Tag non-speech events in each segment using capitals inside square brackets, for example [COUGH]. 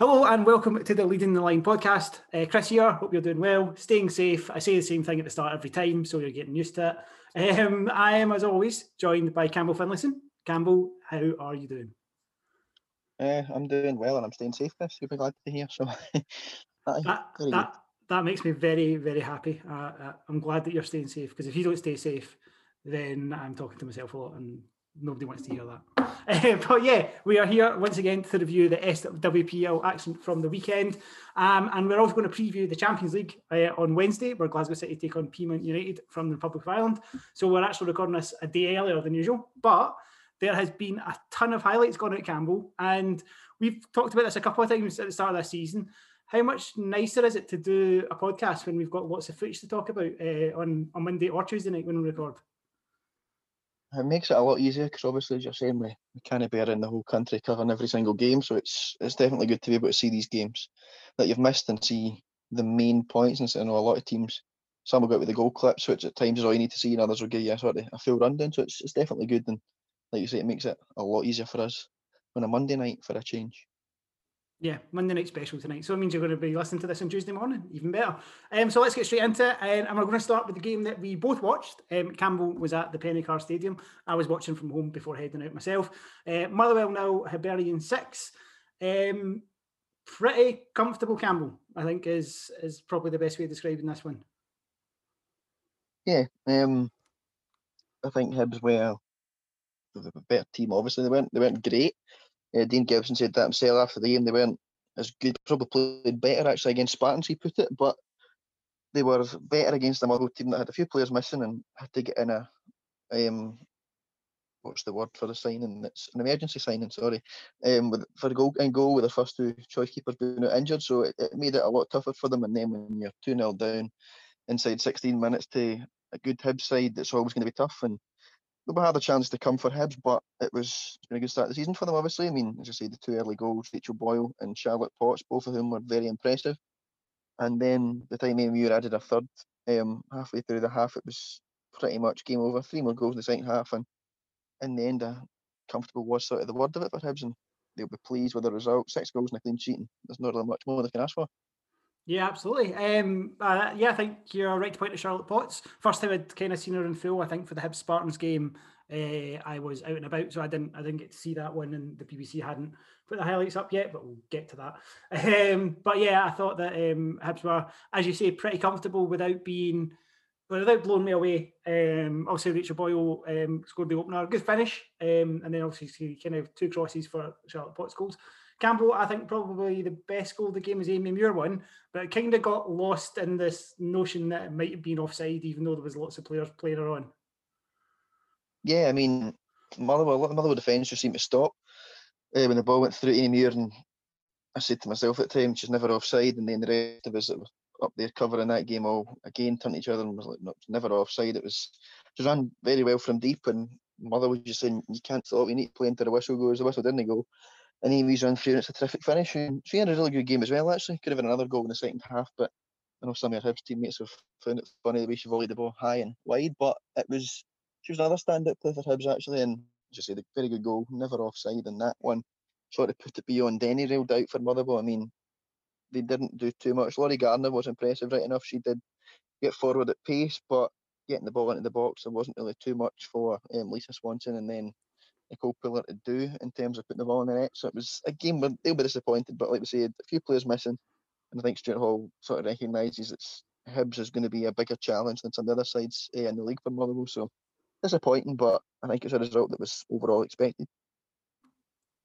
Hello and welcome to the Leading the Line podcast. Uh, Chris here, hope you're doing well, staying safe. I say the same thing at the start every time, so you're getting used to it. Um, I am, as always, joined by Campbell Finlayson. Campbell, how are you doing? Uh, I'm doing well and I'm staying safe, Chris. You'll be glad to hear. So [LAUGHS] that, that, that, makes me very, very happy. Uh, uh, I'm glad that you're staying safe because if you don't stay safe, then I'm talking to myself a lot and nobody wants to hear that. Uh, [LAUGHS] but yeah, we are here once again to review the SWPL action from the weekend. Um, and we're also going to preview the Champions League uh, on Wednesday, where Glasgow City take on Peamount United from the Republic of Ireland. So we're actually recording this a day earlier than usual. But there has been a ton of highlights gone at Campbell. And we've talked about this a couple of times at the start of this season. How much nicer is it to do a podcast when we've got lots of footage to talk about uh, on, on Monday or Tuesday night when we record? It makes it a lot easier because obviously, as you're saying, we, we can't be around the whole country covering every single game. So it's it's definitely good to be able to see these games that you've missed and see the main points. And I know a lot of teams, some will go out with the goal clips, which at times is all you need to see, and others will give you a sort of a full rundown. So it's, it's definitely good. And like you say, it makes it a lot easier for us on a Monday night for a change. Yeah, Monday night special tonight. So it means you're going to be listening to this on Tuesday morning, even better. Um, so let's get straight into it. And we're going to start with the game that we both watched. Um, Campbell was at the Penny Car Stadium. I was watching from home before heading out myself. Uh, Motherwell now, Hibernian 6. Um, pretty comfortable Campbell, I think, is is probably the best way of describing this one. Yeah, um, I think Hibs were the better team. Obviously, they weren't they weren't great, uh, Dean Gibson said that himself after the game. They weren't as good, probably played better actually against Spartans, he put it, but they were better against a Motherwell team that had a few players missing and had to get in a um, what's the word for the signing? It's an emergency signing, sorry. Um, with, for goal and goal with the first two choice keepers being injured, so it, it, made it a lot tougher for them. And then when you're two 0 down inside 16 minutes to a good Hibs side, it's always going to be tough. And we had a chance to come for Hibs, but it was been a good start of the season for them. Obviously, I mean, as I say, the two early goals, Rachel Boyle and Charlotte Potts, both of whom were very impressive. And then the time Muir added a third um, halfway through the half, it was pretty much game over. Three more goals in the second half, and in the end, a comfortable was sort of the word of it for Hibs, and they'll be pleased with the result. Six goals and a clean sheet, and there's not really much more they can ask for. Yeah, absolutely. Um, uh, yeah, I think you're right to point to Charlotte Potts. First time I'd kind of seen her in full. I think for the Hibs Spartans game, uh, I was out and about, so I didn't I didn't get to see that one, and the BBC hadn't put the highlights up yet, but we'll get to that. Um, but yeah, I thought that um, Hibs were, as you say, pretty comfortable without being without blowing me away. Um, obviously, Rachel Boyle um, scored the opener, good finish, um, and then obviously kind of two crosses for Charlotte Potts goals. Campbell, I think probably the best goal of the game is Amy Muir one, but it kind of got lost in this notion that it might have been offside, even though there was lots of players playing her on. Yeah, I mean, Motherwell, Motherwell defence just seemed to stop uh, when the ball went through Amy Muir, and I said to myself at the time, she's never offside, and then the rest of us that were up there covering that game all again turned to each other and was like, no, never offside. It was just ran very well from deep, and Mother was just saying, you can't stop, you need to play until the whistle goes. The whistle didn't go. And Amy's run through, and it's a terrific finish. And she had a really good game as well, actually. Could have been another goal in the second half, but I know some of her Hibs teammates have found it funny the way she volleyed the ball high and wide, but it was she was another standout player for Hibs actually, and just say the very good goal, never offside, in that one sort of put it beyond any real doubt for Motherwell. I mean, they didn't do too much. Laurie Gardner was impressive, right enough. She did get forward at pace, but getting the ball into the box, there wasn't really too much for um, Lisa Swanson, and then Nicole Puller to do in terms of putting the ball in the net. So it was a game where they'll be disappointed, but like we said, a few players missing. And I think Stuart Hall sort of recognises that Hibs is going to be a bigger challenge than some of the other sides uh, in the league for Motherwell. So disappointing, but I think it's a result that was overall expected.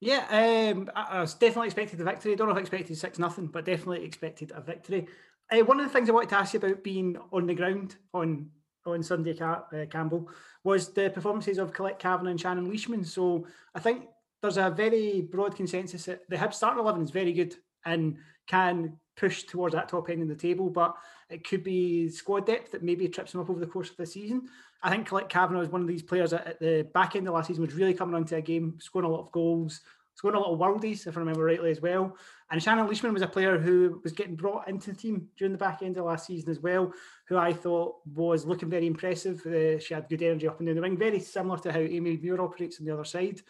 Yeah, um, I, I, was definitely expected a victory. I don't know if I expected six nothing, but definitely expected a victory. Uh, one of the things I wanted to ask you about being on the ground on on Sunday, uh, Campbell, was the performances of Colette Kavanagh and Shannon Leishman. So I think there's a very broad consensus that the Hibs starting 11 is very good and can push towards that top end of the table, but it could be squad depth that maybe trips them up over the course of the season. I think Colette Kavanagh is one of these players at the back end of last season was really coming onto a game, scoring a lot of goals, scoring a lot of worldies, if I remember rightly as well. And Shannon Leishman was a player who was getting brought into the team during the back end of last season as well, who I thought was looking very impressive. Uh, she had good energy up and down the wing, very similar to how Amy Muir operates on the other side.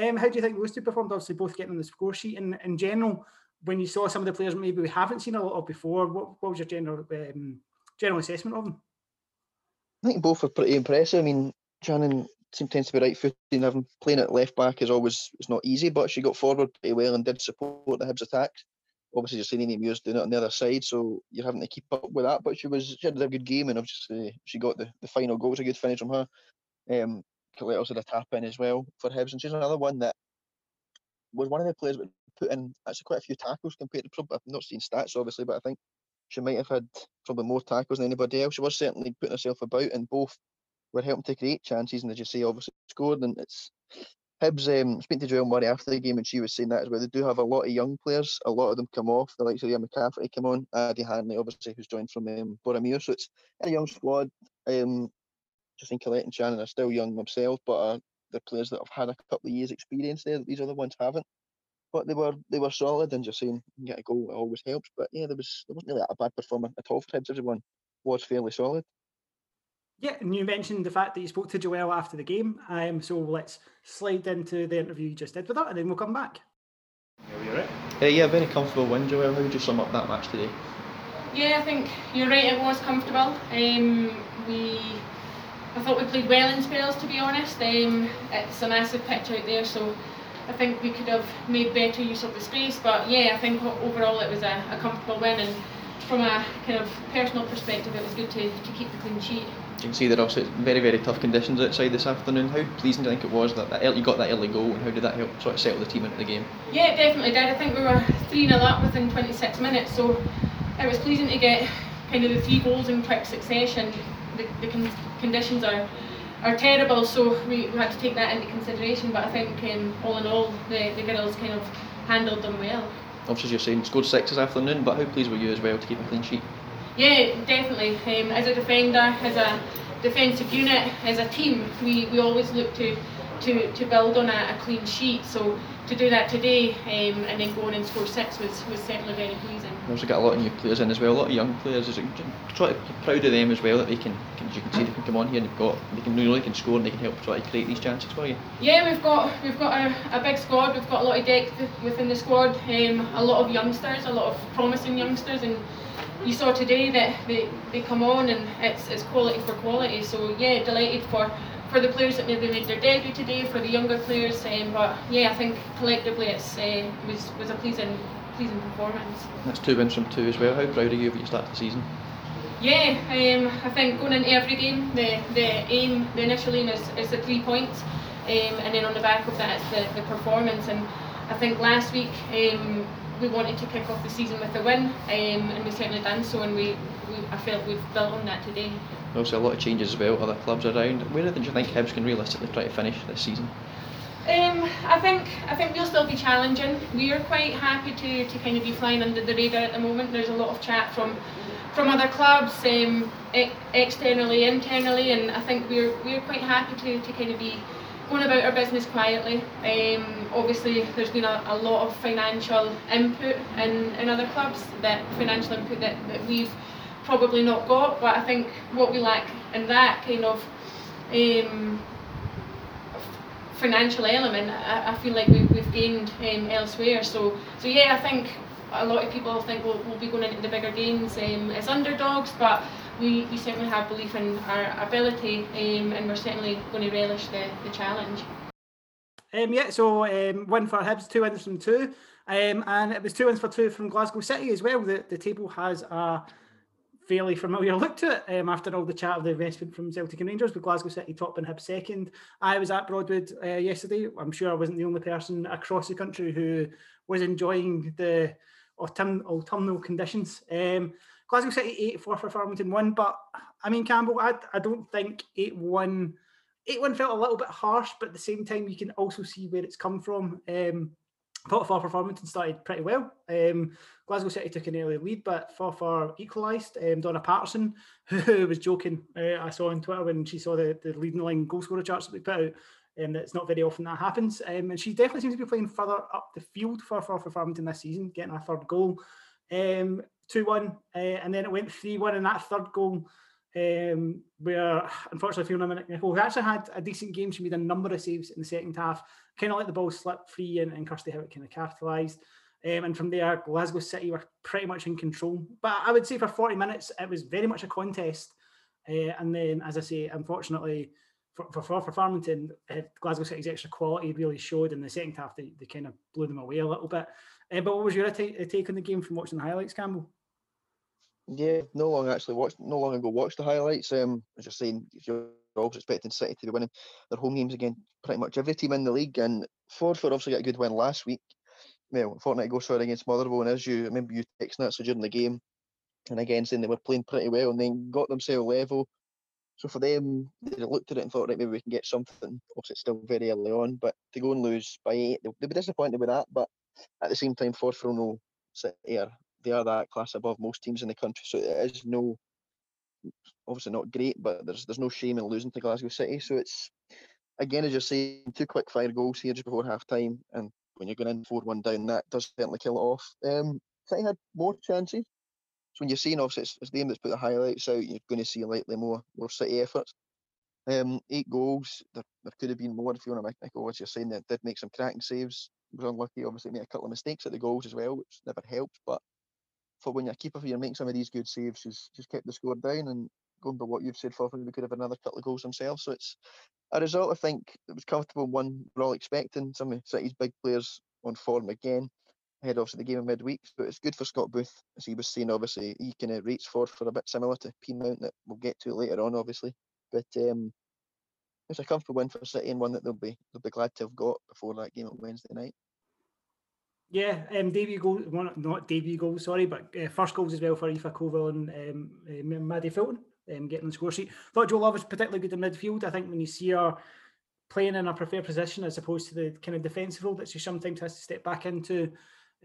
Um, how do you think those two performed? Obviously, both getting on the score sheet. And in general, when you saw some of the players maybe we haven't seen a lot of before, what, what was your general um, general assessment of them? I think both were pretty impressive. I mean, Shannon seems tends to be right footed and having playing at left back is always it's not easy, but she got forward pretty well and did support the Hibs attack. Obviously, you're seeing Muir's doing it on the other side, so you're having to keep up with that. But she was she had a good game, and obviously she got the, the final goal. It was a good finish from her. Um, Colette had a tap in as well for Hibs, and she's another one that was one of the players that put in actually quite a few tackles compared to probably I've not seen stats obviously, but I think she might have had probably more tackles than anybody else. She was certainly putting herself about, in both were helping to create chances. And as you say, obviously scored. And it's Hibs. Um, speaking to Joelle Murray after the game, and she was saying that as well. They do have a lot of young players. A lot of them come off. The likes of Liam McCafferty come on. Addie Hanley, obviously, who's joined from um, Boroughmuir. So it's a young squad. Um, I think Colette and Shannon are still young themselves, but uh, players that have had a couple of years' experience there these other ones haven't but they were they were solid and just saying get a goal always helps. But yeah, there was there wasn't really a bad performance at all for. Everyone was fairly solid. Yeah, and you mentioned the fact that you spoke to Joelle after the game. Um, so let's slide into the interview you just did with her, and then we'll come back. Yeah, you right? Uh, yeah, very comfortable win, Joelle. How would you sum up that match today? Yeah, I think you're right. It was comfortable. Um, we, I thought we played well in spells. To be honest, um, it's a massive pitch out there, so I think we could have made better use of the space, but yeah, I think overall it was a, a comfortable win, and from a kind of personal perspective, it was good to, to keep the clean sheet. You can see there also very very tough conditions outside this afternoon. How pleasing do you think it was that, that you got that early goal, and how did that help sort of settle the team into the game? Yeah, it definitely did. I think we were three 0 up within 26 minutes, so it was pleasing to get kind of the three goals in quick succession. The, the con- conditions are are terrible, so we, we, had to take that into consideration. But I think um, all in all, the, the girls kind of handled them well. Obviously, as you're saying, scored six this afternoon, but how pleased were you as well to keep a clean sheet? Yeah, definitely. Um, as a defender, as a defensive unit, as a team, we, we always look to, to, to build on a, a clean sheet. So to do that today um, and then go on and score six was, was certainly very pleasing. We've also got a lot of new players in as well, a lot of young players. Is it, try to be proud of them as well that they can, can you can see they can come on here and they've got they can really can score and they can help try to create these chances for you. Yeah, we've got we've got a, a big squad. We've got a lot of depth within the squad. Um, a lot of youngsters, a lot of promising youngsters, and you saw today that they, they come on and it's it's quality for quality. So yeah, delighted for for the players that maybe made their debut today, for the younger players. Um, but yeah, I think collectively it's uh, was was a pleasing pleasing performance. That's two wins from two as well. How proud are you of your start to the season? Yeah, um, I think going into every game, the, the aim, the initial aim is, is the three points, um, and then on the back of that is the, the performance. And I think last week um, we wanted to kick off the season with a win, um, and we certainly done so, and we, we I felt we've built on that today. Also, a lot of changes as well, other clubs around. Where do you think Hibs can realistically try to finish this season? Um, I think I think we'll still be challenging. We are quite happy to, to kind of be flying under the radar at the moment. There's a lot of chat from from other clubs, um, externally, internally, and I think we're we're quite happy to, to kind of be going about our business quietly. Um, obviously, there's been a, a lot of financial input in, in other clubs, that financial input that, that we've probably not got, but I think what we lack in that kind of um, financial element, I, I feel like we've, we've gained um, elsewhere. So, so yeah, I think a lot of people think we'll, we'll be going into the bigger games um, as underdogs, but we, we certainly have belief in our ability um, and we're certainly going to relish the, the challenge. Um, yeah, so um, one for Hibs, two wins from two, um, and it was two wins for two from Glasgow City as well. The, the table has a fairly familiar look to it um, after all the chat of the investment from Celtic and Rangers with Glasgow City top and Hibs second. I was at Broadwood uh, yesterday. I'm sure I wasn't the only person across the country who was enjoying the autumn, autumnal conditions. Um, Glasgow City 8 Forfar Farmington 1, but I mean, Campbell, I, I don't think 8 1. 8 1 felt a little bit harsh, but at the same time, you can also see where it's come from. Um, thought Performance and started pretty well. Um, Glasgow City took an early lead, but Forfar equalised. Um, Donna Patterson, [LAUGHS] who was joking, uh, I saw on Twitter when she saw the, the leading line goal scorer charts that we put out, and um, it's not very often that happens. Um, and she definitely seems to be playing further up the field for Forfar Farmington this season, getting a third goal. Um, 2 1, uh, and then it went 3 1 in that third goal. Um, where unfortunately feeling Fiona Nicol, who actually had a decent game, she made a number of saves in the second half, kind of let the ball slip free, and, and Kirsty Howat kind of capitalised. Um, and from there, Glasgow City were pretty much in control. But I would say for 40 minutes, it was very much a contest. Uh, and then, as I say, unfortunately, for, for, Forfar Farmington, uh, Glasgow City's extra quality really showed in the second half. They, they kind of blew them away a little bit. Uh, but what was your t- take on the game from watching the highlights, Campbell? Yeah, no long actually watched, no long ago watched the highlights. Um, as you're saying, you're always expecting City to be winning their home games again, pretty much every team in the league, and Forfar obviously got a good win last week. Well, fortnight ago, sorry, against Motherwell, and as you I remember you texting that so during the game, and again saying they were playing pretty well, and then got themselves level. So for them, they looked at it and thought, right, maybe we can get something. Obviously, it's still very early on, but to go and lose by eight, they'll, they'll be disappointed with that. But at the same time, Forfar no City are they are that class above most teams in the country. So it is no obviously not great, but there's there's no shame in losing to Glasgow City. So it's again as you're saying, two quick fire goals here just before half time and when you're going in four one down, that does certainly kill it off. Um City had more chances. So when you're seeing obviously it's, it's the game that's put the highlights out, you're going to see likely more more City efforts. Um, eight goals. There, there could have been more if you want to make goal. As you're saying, that did make some cracking saves. Was unlucky, obviously made a couple of mistakes at the goals as well, which never helped. But for when you're a keeper, you're making some of these good saves, just just kept the score down. And going by what you've said, for we could have another couple of goals themselves. So it's a result. I think it was comfortable. One we're all expecting. Some of City's big players on form again ahead of the game of midweek. But it's good for Scott Booth, as he was saying. Obviously, he kind of rates for for a bit similar to Peamount that we'll get to later on, obviously. But um, it's a comfortable win for City and one that they'll be they'll be glad to have got before that game on Wednesday night. Yeah, um, debut goal, one, not debut goal, sorry, but uh, first goals as well for Aoife Colville and um, uh, Maddie Fulton um, getting the score sheet. Thought Jo Love was particularly good in midfield. I think when you see her playing in a preferred position as opposed to the kind of defensive role that she sometimes has to step back into,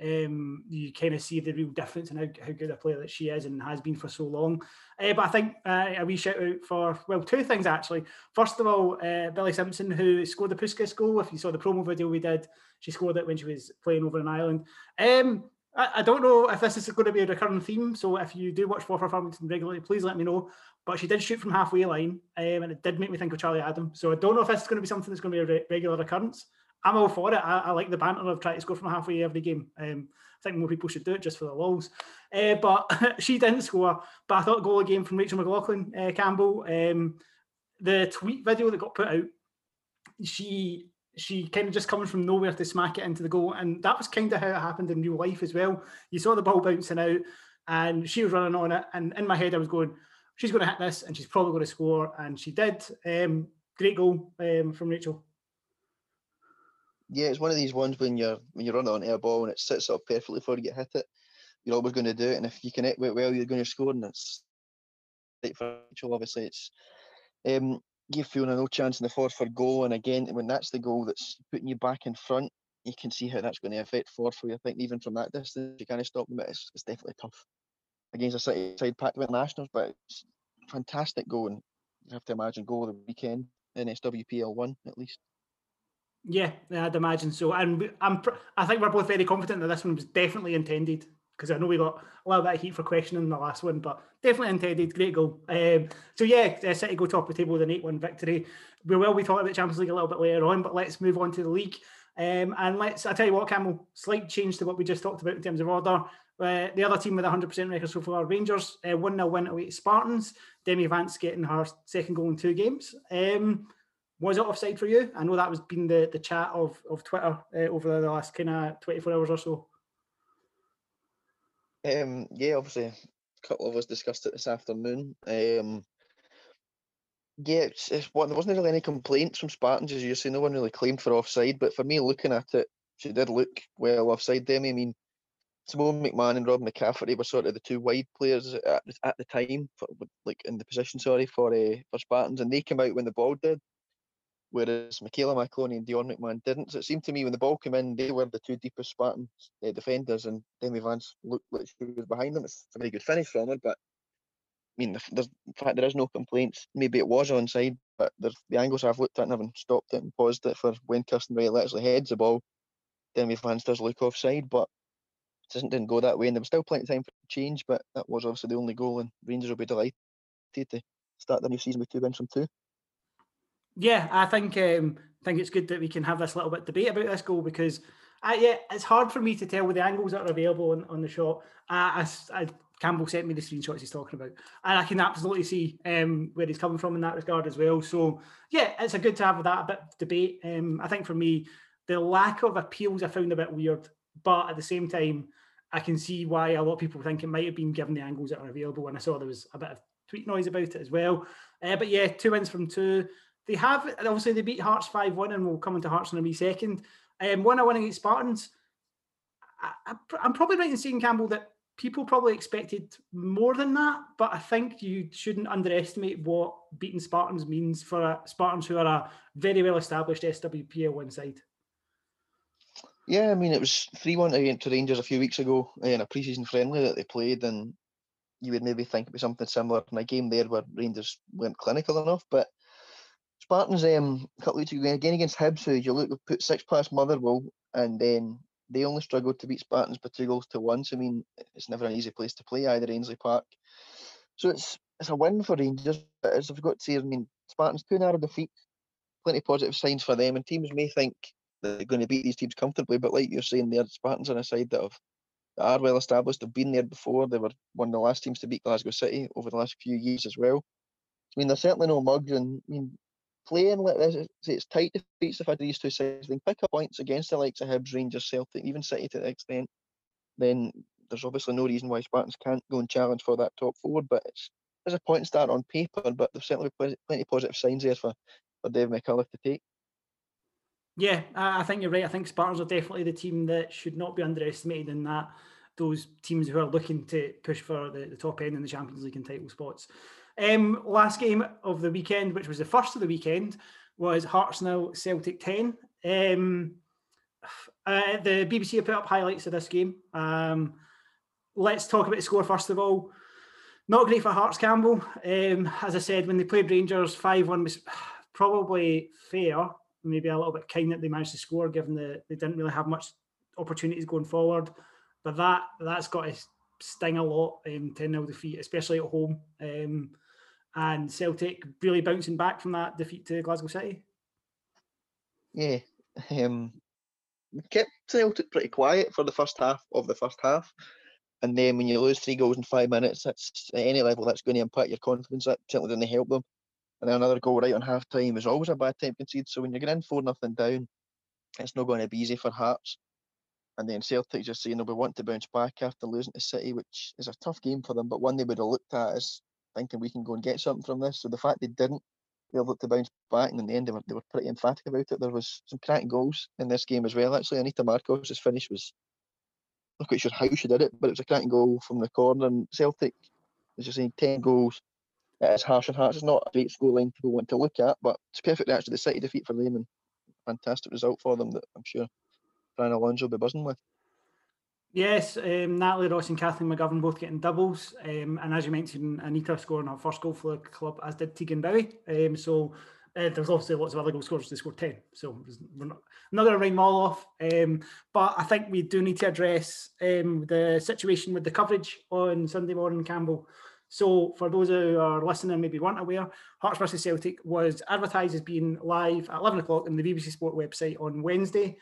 um, you kind of see the real difference in how, how good a player that she is and has been for so long. Uh, but I think uh, a wee shout out for, well, two things actually. First of all, uh, Billy Simpson, who scored the Puskas goal. If you saw the promo video we did, she scored it when she was playing over in Ireland. Um, I, I, don't know if this is going to be a recurring theme. So if you do watch Forfar Farmington regularly, please let me know. But she did shoot from halfway line um, and it did make me think of Charlie Adam. So I don't know if this is going to be something that's going to be a re- regular occurrence. I'm all for it. I, I, like the banter of trying to score from halfway every game. Um, I think more people should do it just for the lulls. Uh, but [LAUGHS] she didn't score. But I thought goal again from Rachel McLaughlin uh, Campbell. Um, the tweet video that got put out, she she kind of just coming from nowhere to smack it into the goal, and that was kind of how it happened in real life as well. You saw the ball bouncing out, and she was running on it, and in my head I was going, she's going to hit this, and she's probably going to score, and she did. Um, great goal um, from Rachel yeah, it's one of these ones when you're when you run on air ball and it sits up perfectly before you get hit it. You're always going to do it, and if you connect it well, you're going to score. And it's for. Obviously, it's um, give Fiona no chance in the fourth for goal, and again, when that's the goal that's putting you back in front, you can see how that's going to affect for you. I think even from that distance, you can't stop them. It's, it's definitely tough against a City side packed with nationals, but it's fantastic goal, and you have to imagine goal of the weekend in SWPL one at least. Yeah, I'd imagine so. And I'm, I think we're both very confident that this one was definitely intended because I know we got a little bit of heat for questioning the last one, but definitely intended. Great goal. Um, so yeah, uh, City go top of the table with an 8-1 victory. We will be talking about Champions League a little bit later on, but let's move on to the league. Um, and let's, I tell you what, Campbell, slight change to what we just talked about in terms of order. Uh, the other team with 100% record so far, Rangers, uh, 1 0 win away to Spartans. Demi Vance getting her second goal in two games. Um, was it offside for you? I know that was been the, the chat of, of Twitter uh, over the last kind of 24 hours or so. Um, yeah, obviously, a couple of us discussed it this afternoon. Um, yeah, it's, it's what there wasn't really any complaints from Spartans, as you say. No one really claimed for offside, but for me, looking at it, she did look well offside. Demi, I mean, Simone McMahon and Rob McCafferty were sort of the two wide players at, at the time, for, like in the position, sorry, for uh, for Spartans, and they came out when the ball did whereas Michaela McCloney and Dion McMahon didn't. So it seemed to me when the ball came in, they were the two deepest Spartans uh, defenders, and Demi Vance looked like she was behind them. It's a very good finish from her, but I mean, in fact, there is no complaints. Maybe it was onside, but the angles I've looked at and haven't stopped it and paused it for when Kirsten Wright actually heads the ball. Demi Vance does look offside, but it didn't go that way, and there was still plenty of time for change. But that was obviously the only goal, and Rangers will be delighted to start the new season with two wins from two. Yeah, I think um, I think it's good that we can have this little bit debate about this goal because Uh, yeah, it's hard for me to tell with the angles that are available on, on the shot. As, as Campbell sent me the screenshots he's talking about, and I can absolutely see um, where he's coming from in that regard as well. So yeah, it's a good to have that bit of debate. Um, I think for me, the lack of appeals I found a bit weird, but at the same time, I can see why a lot of people think it might have been given the angles that are available. And I saw there was a bit of tweet noise about it as well. Uh, but yeah, two wins from two. They have obviously they beat Hearts five one, and we'll come into Hearts in a wee second. Um, one win against Spartans. I, am probably right in saying Campbell that people probably expected more than that, but I think you shouldn't underestimate what beating Spartans means for Spartans who are a very well established SWPL one side. Yeah, I mean it was three one against Rangers a few weeks ago eh, in a pre-season friendly that they played, and you would maybe think it was something similar in a game there where Rangers weren't clinical enough. But Spartans, um, a couple weeks ago again against Hibs, who you look put six past Motherwell, and then they only struggled to beat Spartans by two goals to one. So I mean, it's never an easy place to play either Ainslie Park. So it's it's a win for Rangers. But as I've got to say, I mean, Spartans two narrow defeat, plenty of positive signs for them, and teams may think they're going to beat these teams comfortably, but like you're saying, there Spartans on a side that have that are well established. They've been there before. They were one of the last teams to beat Glasgow City over the last few years as well. I mean, they're certainly no mugs, and I mean, playing like this, it's, tight defeats if I do these two sides. They can pick up points against the likes of Hibs, Rangers, Celtic, even City to the extent. Then there's obviously no reason why Spartans can't go and challenge for that top four. But it's there's a point start on paper, but there's certainly plenty of positive signs there for, for Dave McCullough to take. Yeah, I think you're right. I think Spartans are definitely the team that should not be underestimated in that those teams who are looking to push for the, the top end in the Champions League and title spots. Um, last game of the weekend, which was the first of the weekend, was Hearts now Celtic 10. Um, uh, the BBC have put up highlights of this game. Um, let's talk about the score first of all. Not great for Hearts Campbell. Um, as I said, when they played Rangers, 5 1 was probably fair maybe a little bit kind that they managed to score, given that they didn't really have much opportunities going forward. But that that's got to sting a lot. Um, 10 0 defeat, especially at home. Um, and Celtic really bouncing back from that defeat to Glasgow City. Yeah, um, kept Celtic pretty quiet for the first half of the first half. And then when you lose three goals in five minutes, that's at any level that's going to impact your confidence. That certainly didn't help them. And then another goal right on half time is always a bad time to concede. So when you're getting 4 nothing down, it's not going to be easy for Hearts. And then Celtic just saying they'll be wanting to bounce back after losing to City, which is a tough game for them, but one they would have looked at as thinking we can go and get something from this. So the fact they didn't, they looked to bounce back, and in the end they were, they were pretty emphatic about it. There was some cracking goals in this game as well. Actually, Anita Marcos' finish was not quite sure how she did it, but it was a cracking goal from the corner. And Celtic, as you're saying, ten goals, it is harsh and Hearts. It's not a great scoreline people want to look at, but it's perfectly actually the City defeat for and fantastic result for them that I'm sure Fran Alonso will be buzzing with. Yes, um, Natalie Ross and Kathleen McGovern both getting doubles. Um, and as you mentioned, Anita scoring her first goal for the club, as did Tegan Bowie. Um, so uh, there's obviously lots of other goal scorers. They scored 10. So we're not, not going to write them all off. Um, but I think we do need to address um, the situation with the coverage on Sunday morning, Campbell. So, for those who are listening, maybe weren't aware, Hearts versus Celtic was advertised as being live at 11 o'clock on the BBC Sport website on Wednesday.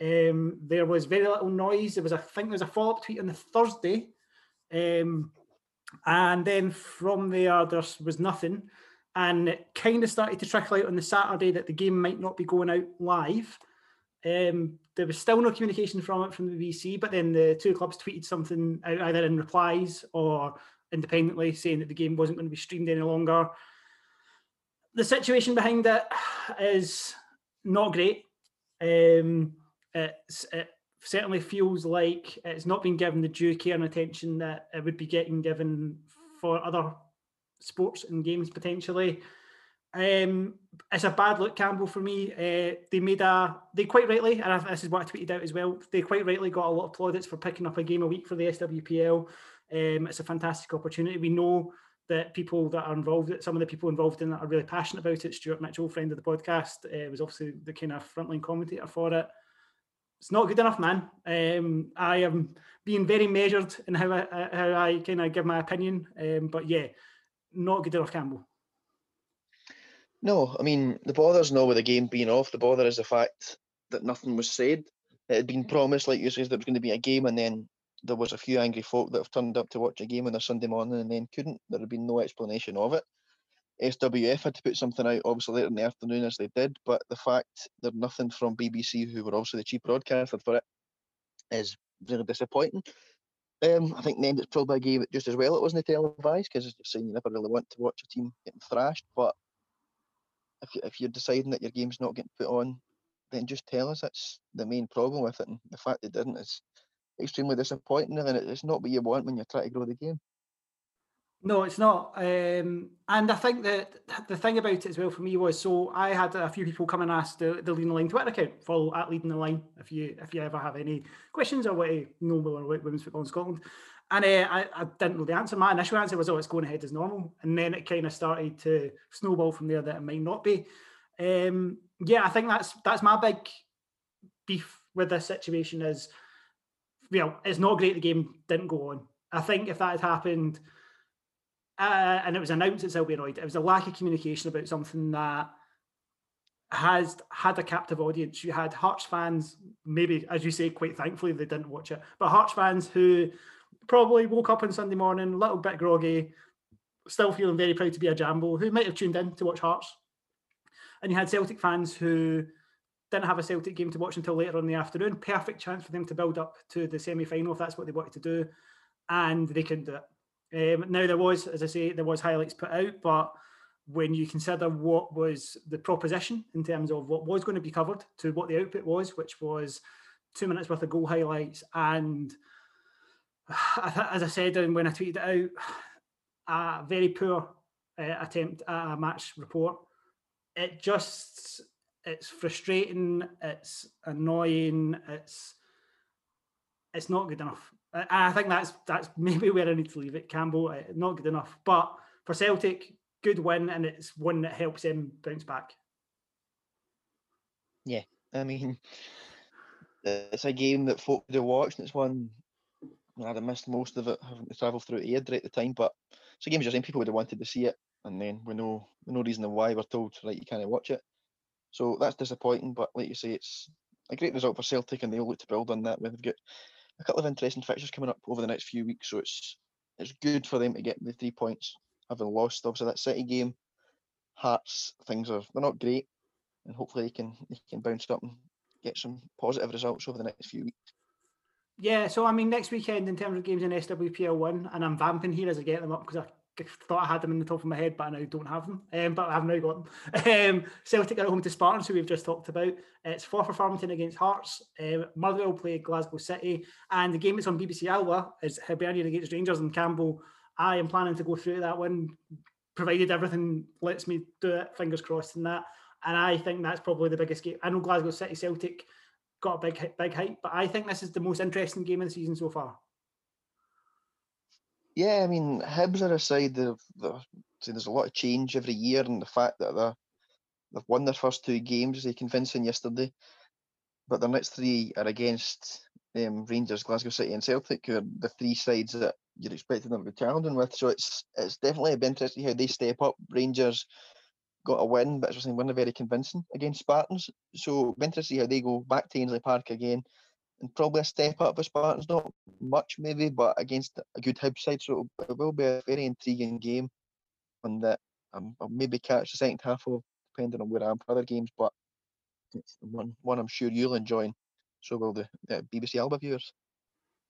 Um, there was very little noise. There was, I think, there was a follow up tweet on the Thursday, um, and then from there there was nothing, and it kind of started to trickle out on the Saturday that the game might not be going out live. Um, there was still no communication from it from the BBC, but then the two clubs tweeted something either in replies or independently, saying that the game wasn't going to be streamed any longer. The situation behind it is not great. Um, it certainly feels like it's not been given the due care and attention that it would be getting given for other sports and games potentially. Um, it's a bad look, Campbell, for me. Uh, they made a, they quite rightly, and this is what I tweeted out as well. They quite rightly got a lot of plaudits for picking up a game a week for the SWPL. Um, it's a fantastic opportunity. We know that people that are involved, some of the people involved in it are really passionate about it. Stuart Mitchell, friend of the podcast, uh, was obviously the kind of frontline commentator for it. It's not good enough, man. Um, I am being very measured in how I, how I kind of give my opinion, um, but yeah, not good enough, Campbell. No, I mean the bother's not with the game being off. The bother is the fact that nothing was said. it had been promised, like you said, there was going to be a game, and then there was a few angry folk that have turned up to watch a game on a Sunday morning and then couldn't. There had been no explanation of it. SWF had to put something out obviously later in the afternoon as they did, but the fact there's nothing from BBC, who were also the chief broadcaster for it, is really disappointing. Um, I think named it's probably a game just as well it wasn't televised because as you're saying you never really want to watch a team getting thrashed. But if you, if you're deciding that your game's not getting put on, then just tell us that's the main problem with it. And the fact they didn't is extremely disappointing, and it's not what you want when you're trying to grow the game. No, it's not. Um, and I think that the thing about it as well for me was so I had a few people come and ask the, the Leading the Line Twitter account, follow at Leading the Line if you if you ever have any questions or what to know more about women's football in Scotland. And uh, I, I didn't know the answer. My initial answer was, oh, it's going ahead as normal. And then it kind of started to snowball from there that it might not be. Um, yeah, I think that's that's my big beef with this situation is, well, it's not great the game didn't go on. I think if that had happened uh, and it was announced at Selby Royd. It was a lack of communication about something that has had a captive audience. You had Hearts fans, maybe as you say, quite thankfully they didn't watch it, but Hearts fans who probably woke up on Sunday morning a little bit groggy, still feeling very proud to be a Jambo, who might have tuned in to watch Hearts. And you had Celtic fans who didn't have a Celtic game to watch until later in the afternoon. Perfect chance for them to build up to the semi final if that's what they wanted to do. And they couldn't do it. Um, now there was, as I say, there was highlights put out, but when you consider what was the proposition in terms of what was going to be covered to what the output was, which was two minutes worth of goal highlights, and [SIGHS] as I said when I tweeted it out, [SIGHS] a very poor uh, attempt at a match report. It just it's frustrating, it's annoying, it's it's not good enough. I think that's that's [LAUGHS] maybe where I need to leave it. Campbell, uh, not good enough, but for Celtic, good win, and it's one that helps them bounce back. Yeah, I mean, it's a game that folk do watch, and it's one I'd have missed most of it having to travel through Airdrie at the time. But it's a game just saying people would have wanted to see it, and then we know we no reason why we're told right you can't watch it. So that's disappointing. But like you say, it's a great result for Celtic, and they'll look to build on that. We've got a couple of interesting fixtures coming up over the next few weeks, so it's it's good for them to get the three points, having lost obviously that City game. Hearts things are they're not great, and hopefully they can they can bounce up and get some positive results over the next few weeks. Yeah, so I mean, next weekend in terms of games in SWPL one, and I'm vamping here as I get them up because I thought I had them in the top of my head, but I now don't have them. Um, but I've now got them. [LAUGHS] Um, Celtic are home to Spartans, who we've just talked about. It's Forfar Farmington against Hearts. Um, Motherwell play Glasgow City, and the game that's on BBC Alba is Hibernian against Rangers and Campbell. I am planning to go through that one, provided everything lets me do it. Fingers crossed in that. And I think that's probably the biggest game. I know Glasgow City Celtic got a big big hype, but I think this is the most interesting game of the season so far. Yeah, I mean, Hibs are a side that see, there's a lot of change every year, and the fact that they they've won their first two games, they convincing yesterday, but their next three are against um, Rangers, Glasgow City, and Celtic, who are the three sides that you're expecting them to be challenging with. So it's it's definitely a interesting how they step up. Rangers got a win, but it's just win very convincing against Spartans. So be interesting how they go back to Ainslie Park again and probably a step up for Spartans. Not much, maybe, but against a good Hibs side. So it will be a very intriguing game, and that um, I'll maybe catch the second half of, depending on where I am for other games. But it's one one I'm sure you'll enjoy. So will the, the BBC Alba viewers.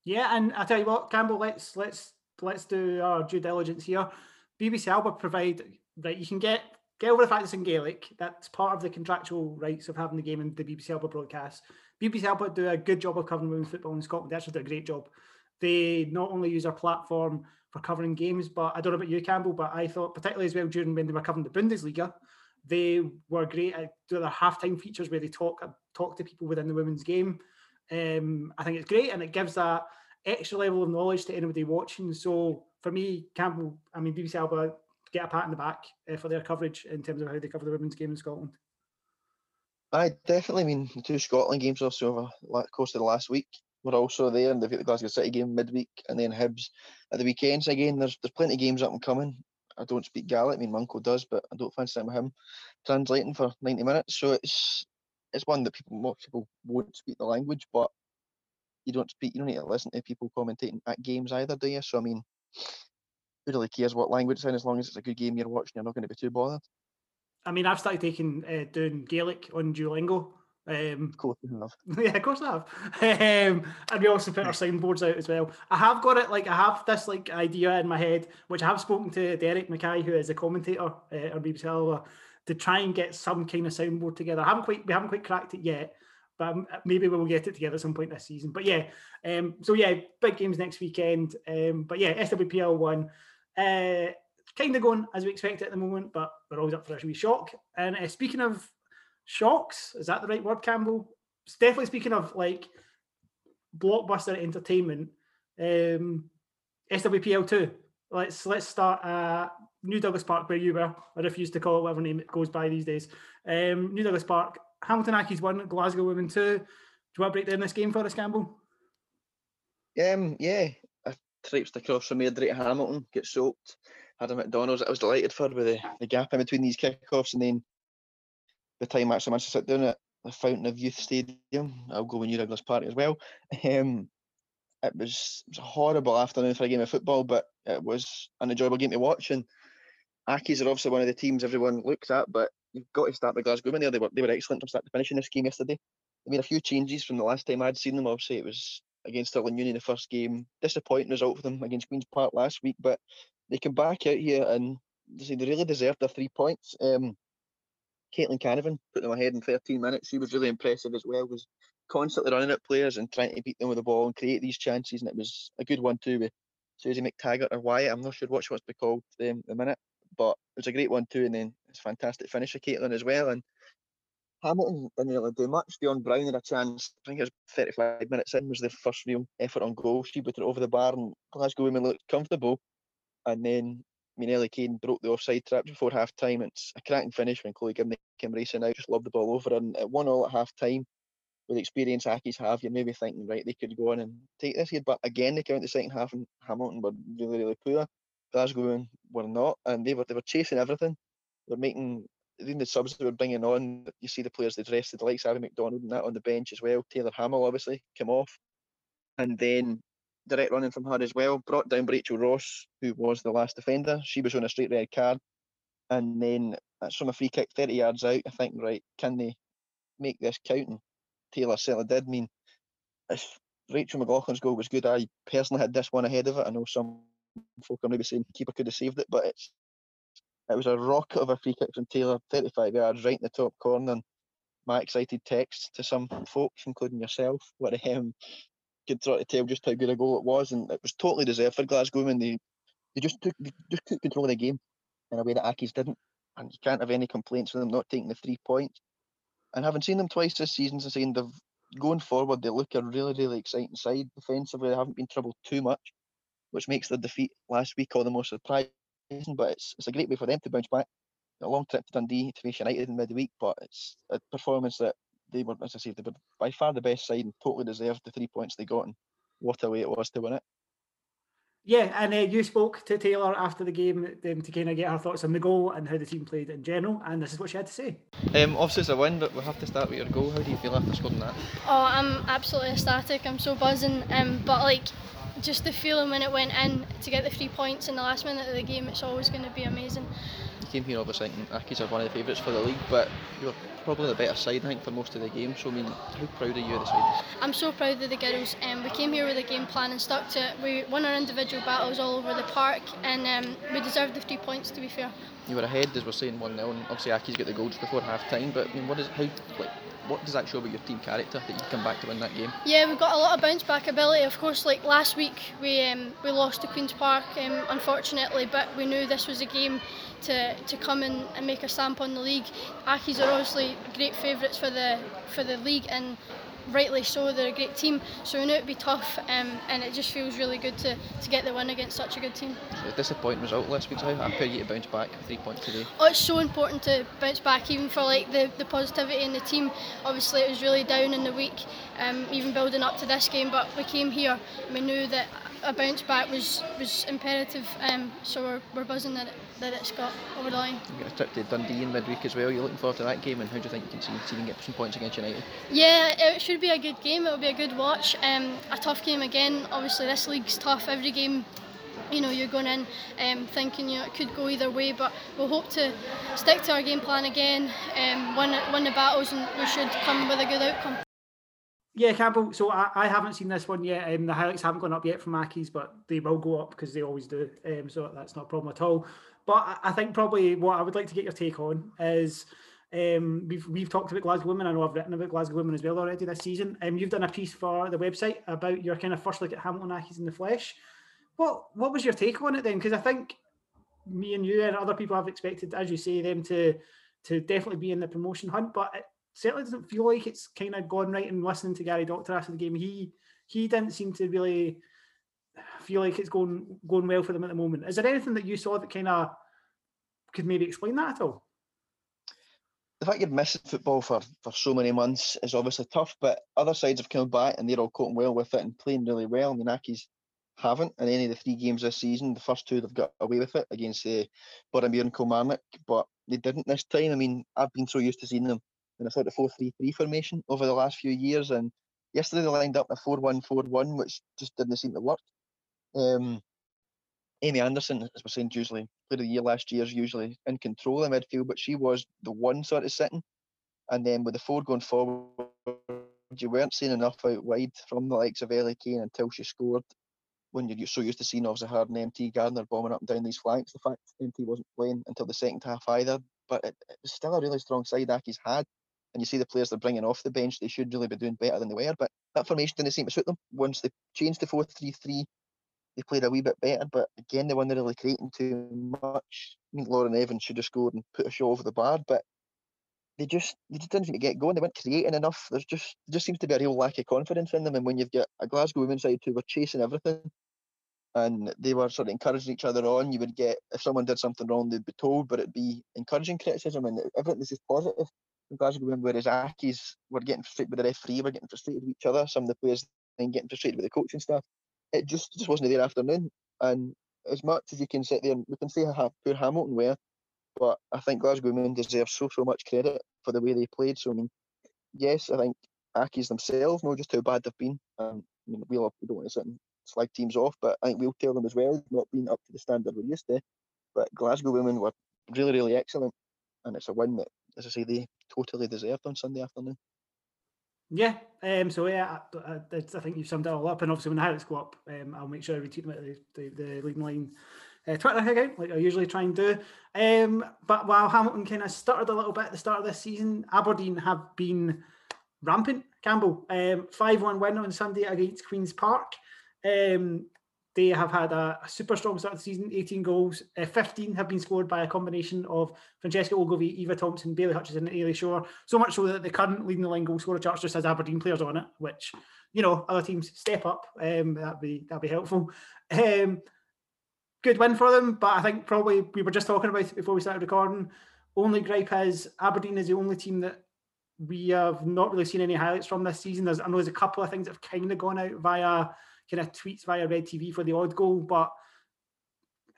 Yeah, and I tell you what, Campbell, let's let's let's do our due diligence here. BBC Alba provide that you can get get over the fact it's in Gaelic. That's part of the contractual rights of having the game in the BBC Alba broadcast. BBC Alba do a good job of covering women's football in Scotland. They actually do a great job. They not only use our platform for covering games, but I don't know about you, Campbell, but I thought particularly as well during when they were covering the Bundesliga, they were great at doing their halftime features where they talk talk to people within the women's game. Um, I think it's great and it gives that extra level of knowledge to anybody watching. So for me, Campbell, I mean BBC Alba get a pat in the back uh, for their coverage in terms of how they cover the women's game in Scotland. I definitely mean the two Scotland games also over the course of the last week were also there, and they've got the Glasgow City game midweek, and then Hibs at the weekends. Again, there's there's plenty of games up and coming. I don't speak Gaelic. I mean, my uncle does, but I don't fancy him translating for 90 minutes. So it's it's one that people most people won't speak the language, but you don't speak. You don't need to listen to people commentating at games either, do you? So I mean, who really cares what language it's in as long as it's a good game you're watching? You're not going to be too bothered. I mean, I've started taking uh, doing Gaelic on Duolingo. Um, Of course, have. [LAUGHS] yeah, of course I have. Um, and we also put our signboards out as well. I have got it like I have this like idea in my head, which I have spoken to Derek Mackay, who is a commentator uh, on BBC Alba, to try and get some kind of soundboard together. I haven't quite we haven't quite cracked it yet, but um, maybe we'll get it together at some point this season. But yeah, um, so yeah, big games next weekend. Um, but yeah, SWPL one. Uh, kind of going as we expect at the moment, but we're always up for a wee shock. And uh, speaking of shocks, is that the right word, Campbell? It's definitely speaking of like blockbuster entertainment. Um, SWPL two. Let's let's start at New Douglas Park where you were. I refuse to call it whatever name it goes by these days. Um, New Douglas Park. Hamilton Accies one, Glasgow Women two. Do you want to break down this game for us, Campbell? Um, yeah, I traipsed across from to Hamilton, get soaked, had a McDonald's. I was delighted for with the, the gap in between these kickoffs, and then the time actually managed to sit down at the Fountain of Youth Stadium. I'll go with New Douglas Park as well. Um, it was it was a horrible afternoon for a game of football, but it was an enjoyable game to watch. And Accies are obviously one of the teams everyone looks at, but you've got to start with Glasgow. There, they were they were excellent from start to finish in this game yesterday. They made a few changes from the last time I'd seen them. Obviously, it was against Stirling Union the first game. Disappointing result for them against Queens Park last week, but they come back out here and they they really deserved their three points. Um, Caitlin Canavan put them ahead in 13 minutes. She was really impressive as well. Was constantly running at players and trying to beat them with the ball and create these chances. And it was a good one too with Susie McTaggart or Wyatt. I'm not sure what she wants to be called the minute, but it was a great one too. And then it's fantastic finish for Caitlin as well. And Hamilton didn't really do much. Dion Brown had a chance. I think it was 35 minutes in was the first real effort on goal. She put it over the bar and Glasgow women looked comfortable. And then I mean, Ellie Kane broke the offside trap before half time. It's a cracking finish when Chloe Gibney came racing out, just lobbed the ball over. And at 1 all at half time, with the experience Accies have, you're maybe thinking, right, they could go on and take this here. But again, they came out the second half and Hamilton were really, really poor. Glasgow were not, and they were they were chasing everything. They're making even the subs they were bringing on. You see the players they dressed, the likes of Abby McDonald and that on the bench as well. Taylor Hamill obviously came off, and then direct running from her as well. Brought down Rachel Ross, who was the last defender. She was on a straight red card, and then that's from a free kick, thirty yards out. I think right, can they make this count? And Taylor certainly did. I mean, if Rachel McLaughlin's goal was good, I personally had this one ahead of it. I know some folk are maybe saying keeper could have saved it, but it's it was a rocket of a free kick from Taylor, 35 yards, right in the top corner. And my excited text to some folks, including yourself, where um, could sort of tell just how good a goal it was, and it was totally deserved for Glasgow. And they they just took they just took control of the game in a way that Accies didn't, and you can't have any complaints with them not taking the three points. And having seen them twice this season, and saying they've going forward, they look a really really exciting side defensively. They haven't been troubled too much, which makes the defeat last week all the more surprising. But it's it's a great way for them to bounce back. A long trip to Dundee to face United in midweek, but it's a performance that they were, as I say, they were by far the best side and totally deserved the three points they got. And what a way it was to win it. Yeah, and uh, you spoke to Taylor after the game um, to kind of get her thoughts on the goal and how the team played in general, and this is what she had to say. Um, obviously, it's a win, but we have to start with your goal. How do you feel after scoring that? Oh, I'm absolutely ecstatic. I'm so buzzing. Um, but like, just the feeling when it went in to get the three points in the last minute of the game, it's always going to be amazing. You came here obviously thinking Accies are one of the favourites for the league, but you were probably the better side, I think, for most of the game. So, I mean, how proud are you of the side? I'm so proud of the girls. Um, we came here with a game plan and stuck to it. We won our individual battles all over the park, and um, we deserved the three points. To be fair, You were ahead, as we're saying, 1 0, and obviously Accies got the goals before half time. But, I mean, what is how like what does that show about your team character that you come back to win that game? yeah, we've got a lot of bounce back ability. Of course, like last week we um, we lost to Queens Park, um, unfortunately, but we knew this was a game to, to come and, and make a stamp on the league. Accies are obviously great favourites for the for the league and rightly so. They're a great team, so we knew it'd be tough, um, and it just feels really good to, to get the win against such a good team. A disappointing result last week. How happy are you to bounce back three points today? Oh, it's so important to bounce back, even for like the, the positivity in the team. Obviously, it was really down in the week, um, even building up to this game. But we came here and we knew that a bounce back was was imperative. Um, so we're, we're buzzing at it, that it's got over the line. You've got a trip to Dundee in midweek as well. You're looking forward to that game, and how do you think you can see, see them get some points against United? Yeah, it should be a good game. It'll be a good watch. Um, a tough game again. Obviously, this league's tough. Every game you know you're going in um, thinking you know, it could go either way but we'll hope to stick to our game plan again um, win, win the battles and we should come with a good outcome yeah, Campbell. So I, I haven't seen this one yet. Um, the highlights haven't gone up yet from Accies, but they will go up because they always do. Um, so that's not a problem at all. But I, think probably what I would like to get your take on is um, we've we've talked about Glasgow women. I know I've written about Glasgow women as well already this season. Um, you've done a piece for the website about your kind of first look at Hamilton Accies in the flesh. What what was your take on it then? Because I think me and you and other people have expected, as you say, them to to definitely be in the promotion hunt, but it, certainly doesn't feel like it's kind of gone right. And listening to Gary Doctor after the game, he he didn't seem to really feel like it's going going well for them at the moment. Is there anything that you saw that kind of could maybe explain that at all? The fact you're missing football for, for so many months is obviously tough, but other sides have come back and they're all coping well with it and playing really well. And the Accies haven't in any of the three games this season. The first two they've got away with it against the uh, Boroughmuir and Kilmarnock, but they didn't this time. I mean, I've been so used to seeing them in a sort of 4-3-3 formation over the last few years. And yesterday they lined up a 4-1-4-1, which just didn't seem to work. Um, Amy Anderson, as we're saying, usually player of the year last year, is usually in control in midfield, but she was the one sort of sitting. And then with the four going forward, you weren't seeing enough out wide from the likes of Ellie Kane until she scored. When you're so used to seeing obviously and MT Gardner bombing up and down these flanks, the fact MT wasn't playing until the second half either, but it, it was still a really strong side Accies had and you see the players they're bringing off the bench, they should really be doing better than they were. But that formation didn't seem to suit them. Once they changed to 4 3 3, they played a wee bit better. But again, they weren't really creating too much. I mean, Lauren Evans should have scored and put a show over the bar, but they just they just didn't seem to get going. They weren't creating enough. There's just there just seems to be a real lack of confidence in them. And when you've got a Glasgow women's side who were chasing everything and they were sort of encouraging each other on, you would get if someone did something wrong, they'd be told, but it'd be encouraging criticism and everything just positive. Glasgow women, whereas Accies were getting frustrated with the referee, were getting frustrated with each other. Some of the players then getting frustrated with the coaching staff. It just just wasn't their afternoon. And as much as you can sit there, we can say how poor Hamilton were, but I think Glasgow women deserve so so much credit for the way they played. So I mean, yes, I think Accies themselves know just how bad they've been. Um, I mean, we, all, we don't want to sit and slag teams off, but I think we'll tell them as well, not being up to the standard we're used to. But Glasgow women were really, really excellent, and it's a win that, as I say, they totally deserved on Sunday afternoon. Yeah, um, so yeah, I, I, I, think you've summed it all up, and obviously when the highlights go up, um, I'll make sure I retweet them at the, the, the leading line uh, Twitter account, like I usually try and do. Um, but while Hamilton kind of stuttered a little bit at the start of this season, Aberdeen have been rampant. Campbell, um, 5 1 win on Sunday against Queen's Park. Um, they have had a, a, super strong start to the season, 18 goals. Uh, 15 have been scored by a combination of Francesca Ogilvie, Eva Thompson, Bailey Hutchison, and Ailey Shore. So much so that the current leading the line goal scorer chart just has Aberdeen players on it, which, you know, other teams step up. Um, that'd be that'd be helpful. Um, good win for them, but I think probably we were just talking about it before we started recording. Only gripe is Aberdeen is the only team that we have not really seen any highlights from this season. There's I know there's a couple of things that have kind of gone out via kind of tweets via Red TV for the odd goal. But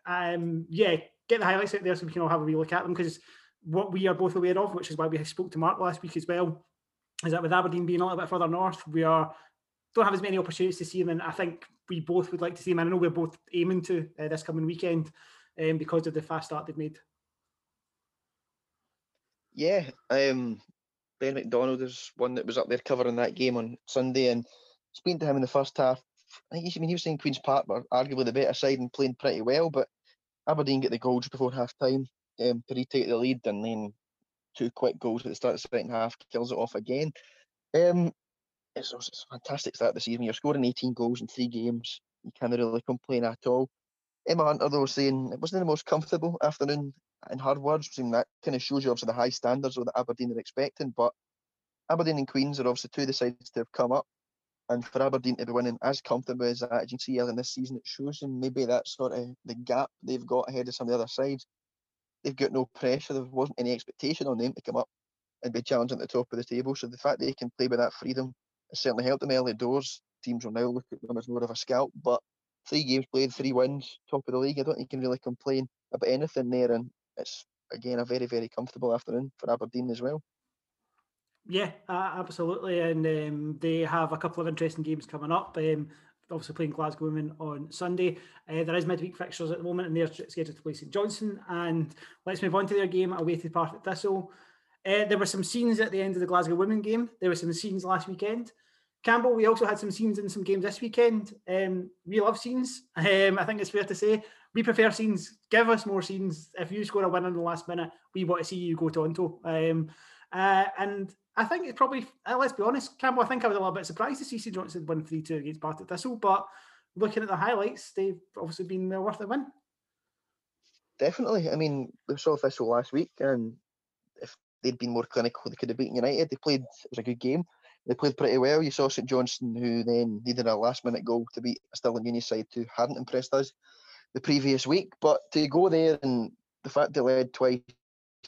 um, yeah, get the highlights out there so we can all have a wee look at them because what we are both aware of, which is why we spoke to Mark last week as well, is that with Aberdeen being a little bit further north, we are don't have as many opportunities to see them, and I think we both would like to see them. And I know we're both aiming to uh, this coming weekend um, because of the fast start they've made. Yeah, um, Ben McDonald is one that was up there covering that game on Sunday, and speaking to him in the first half, I I mean, he was saying Queen's Park were arguably the better side and playing pretty well, but Aberdeen get the goal before half time um, to retake the lead, and then two quick goals at the start of the second half kills it off again. Um, it's, it's a fantastic start the season. You're scoring 18 goals in three games. You can't really complain at all. Emma Hunter, though, saying it wasn't the most comfortable afternoon in her words. Saying that kind of shows you obviously the high standards that Aberdeen are expecting. But Aberdeen and Queens are obviously two of the sides to have come up and for Aberdeen to be winning as comfortably as that, as you can see in this season, it shows them maybe that sort of the gap they've got ahead of some of the other sides. They've got no pressure. There wasn't any expectation on them to come up and be challenging at the top of the table. So the fact they can play with that freedom has certainly helped them early doors. Teams will now look at them as more of a scalp, but three games played, three wins, top of the league. I don't think you can really complain about anything there, and it's again a very very comfortable afternoon for Aberdeen as well. Yeah, uh, absolutely, and um, they have a couple of interesting games coming up. Um, obviously playing Glasgow Women on Sunday. Uh, there is midweek fixtures at the moment, and they're scheduled to play St Johnstone. And let's move on to their game away to Partick Thistle. Uh, there were some scenes at the end of the Glasgow Women game. There were some scenes last weekend. Campbell, we also had some scenes in some games this weekend. Um, we love scenes. Um, I think it's fair to say we prefer scenes. Give us more scenes. If you score a win in the last minute, we want to see you go Tonto. Um, uh, and I think it's probably, uh, let's be honest, Campbell, I think I was a little bit surprised to see St Johnstone win 3 2 against Partick Thistle, but looking at the highlights, they've obviously been worth the win. Definitely. I mean, we saw Thistle last week, and if they'd been more clinical, they could have beaten United. They played, it was a good game they played pretty well. You saw St Johnstone, who then needed a last minute goal to beat a Stirling Uni side who hadn't impressed us the previous week. But to go there and the fact they led twice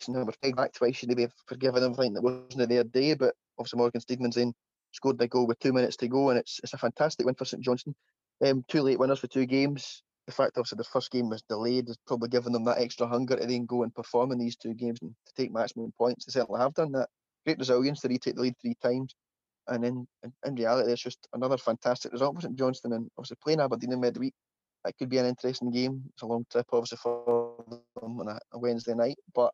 were pegged back twice, should they be forgiven them that wasn't their day? But obviously, Morgan Steedman's then scored the goal with two minutes to go, and it's it's a fantastic win for St Johnstone. Um, two late winners for two games. The fact obviously the first game was delayed has probably given them that extra hunger to then go and perform in these two games and to take maximum points. They certainly have done that. Great resilience to retake the lead three times and in, in, in reality, it's just another fantastic result for St Johnstone. And obviously, playing Aberdeen in midweek, that could be an interesting game. It's a long trip, obviously, for them on a Wednesday night, but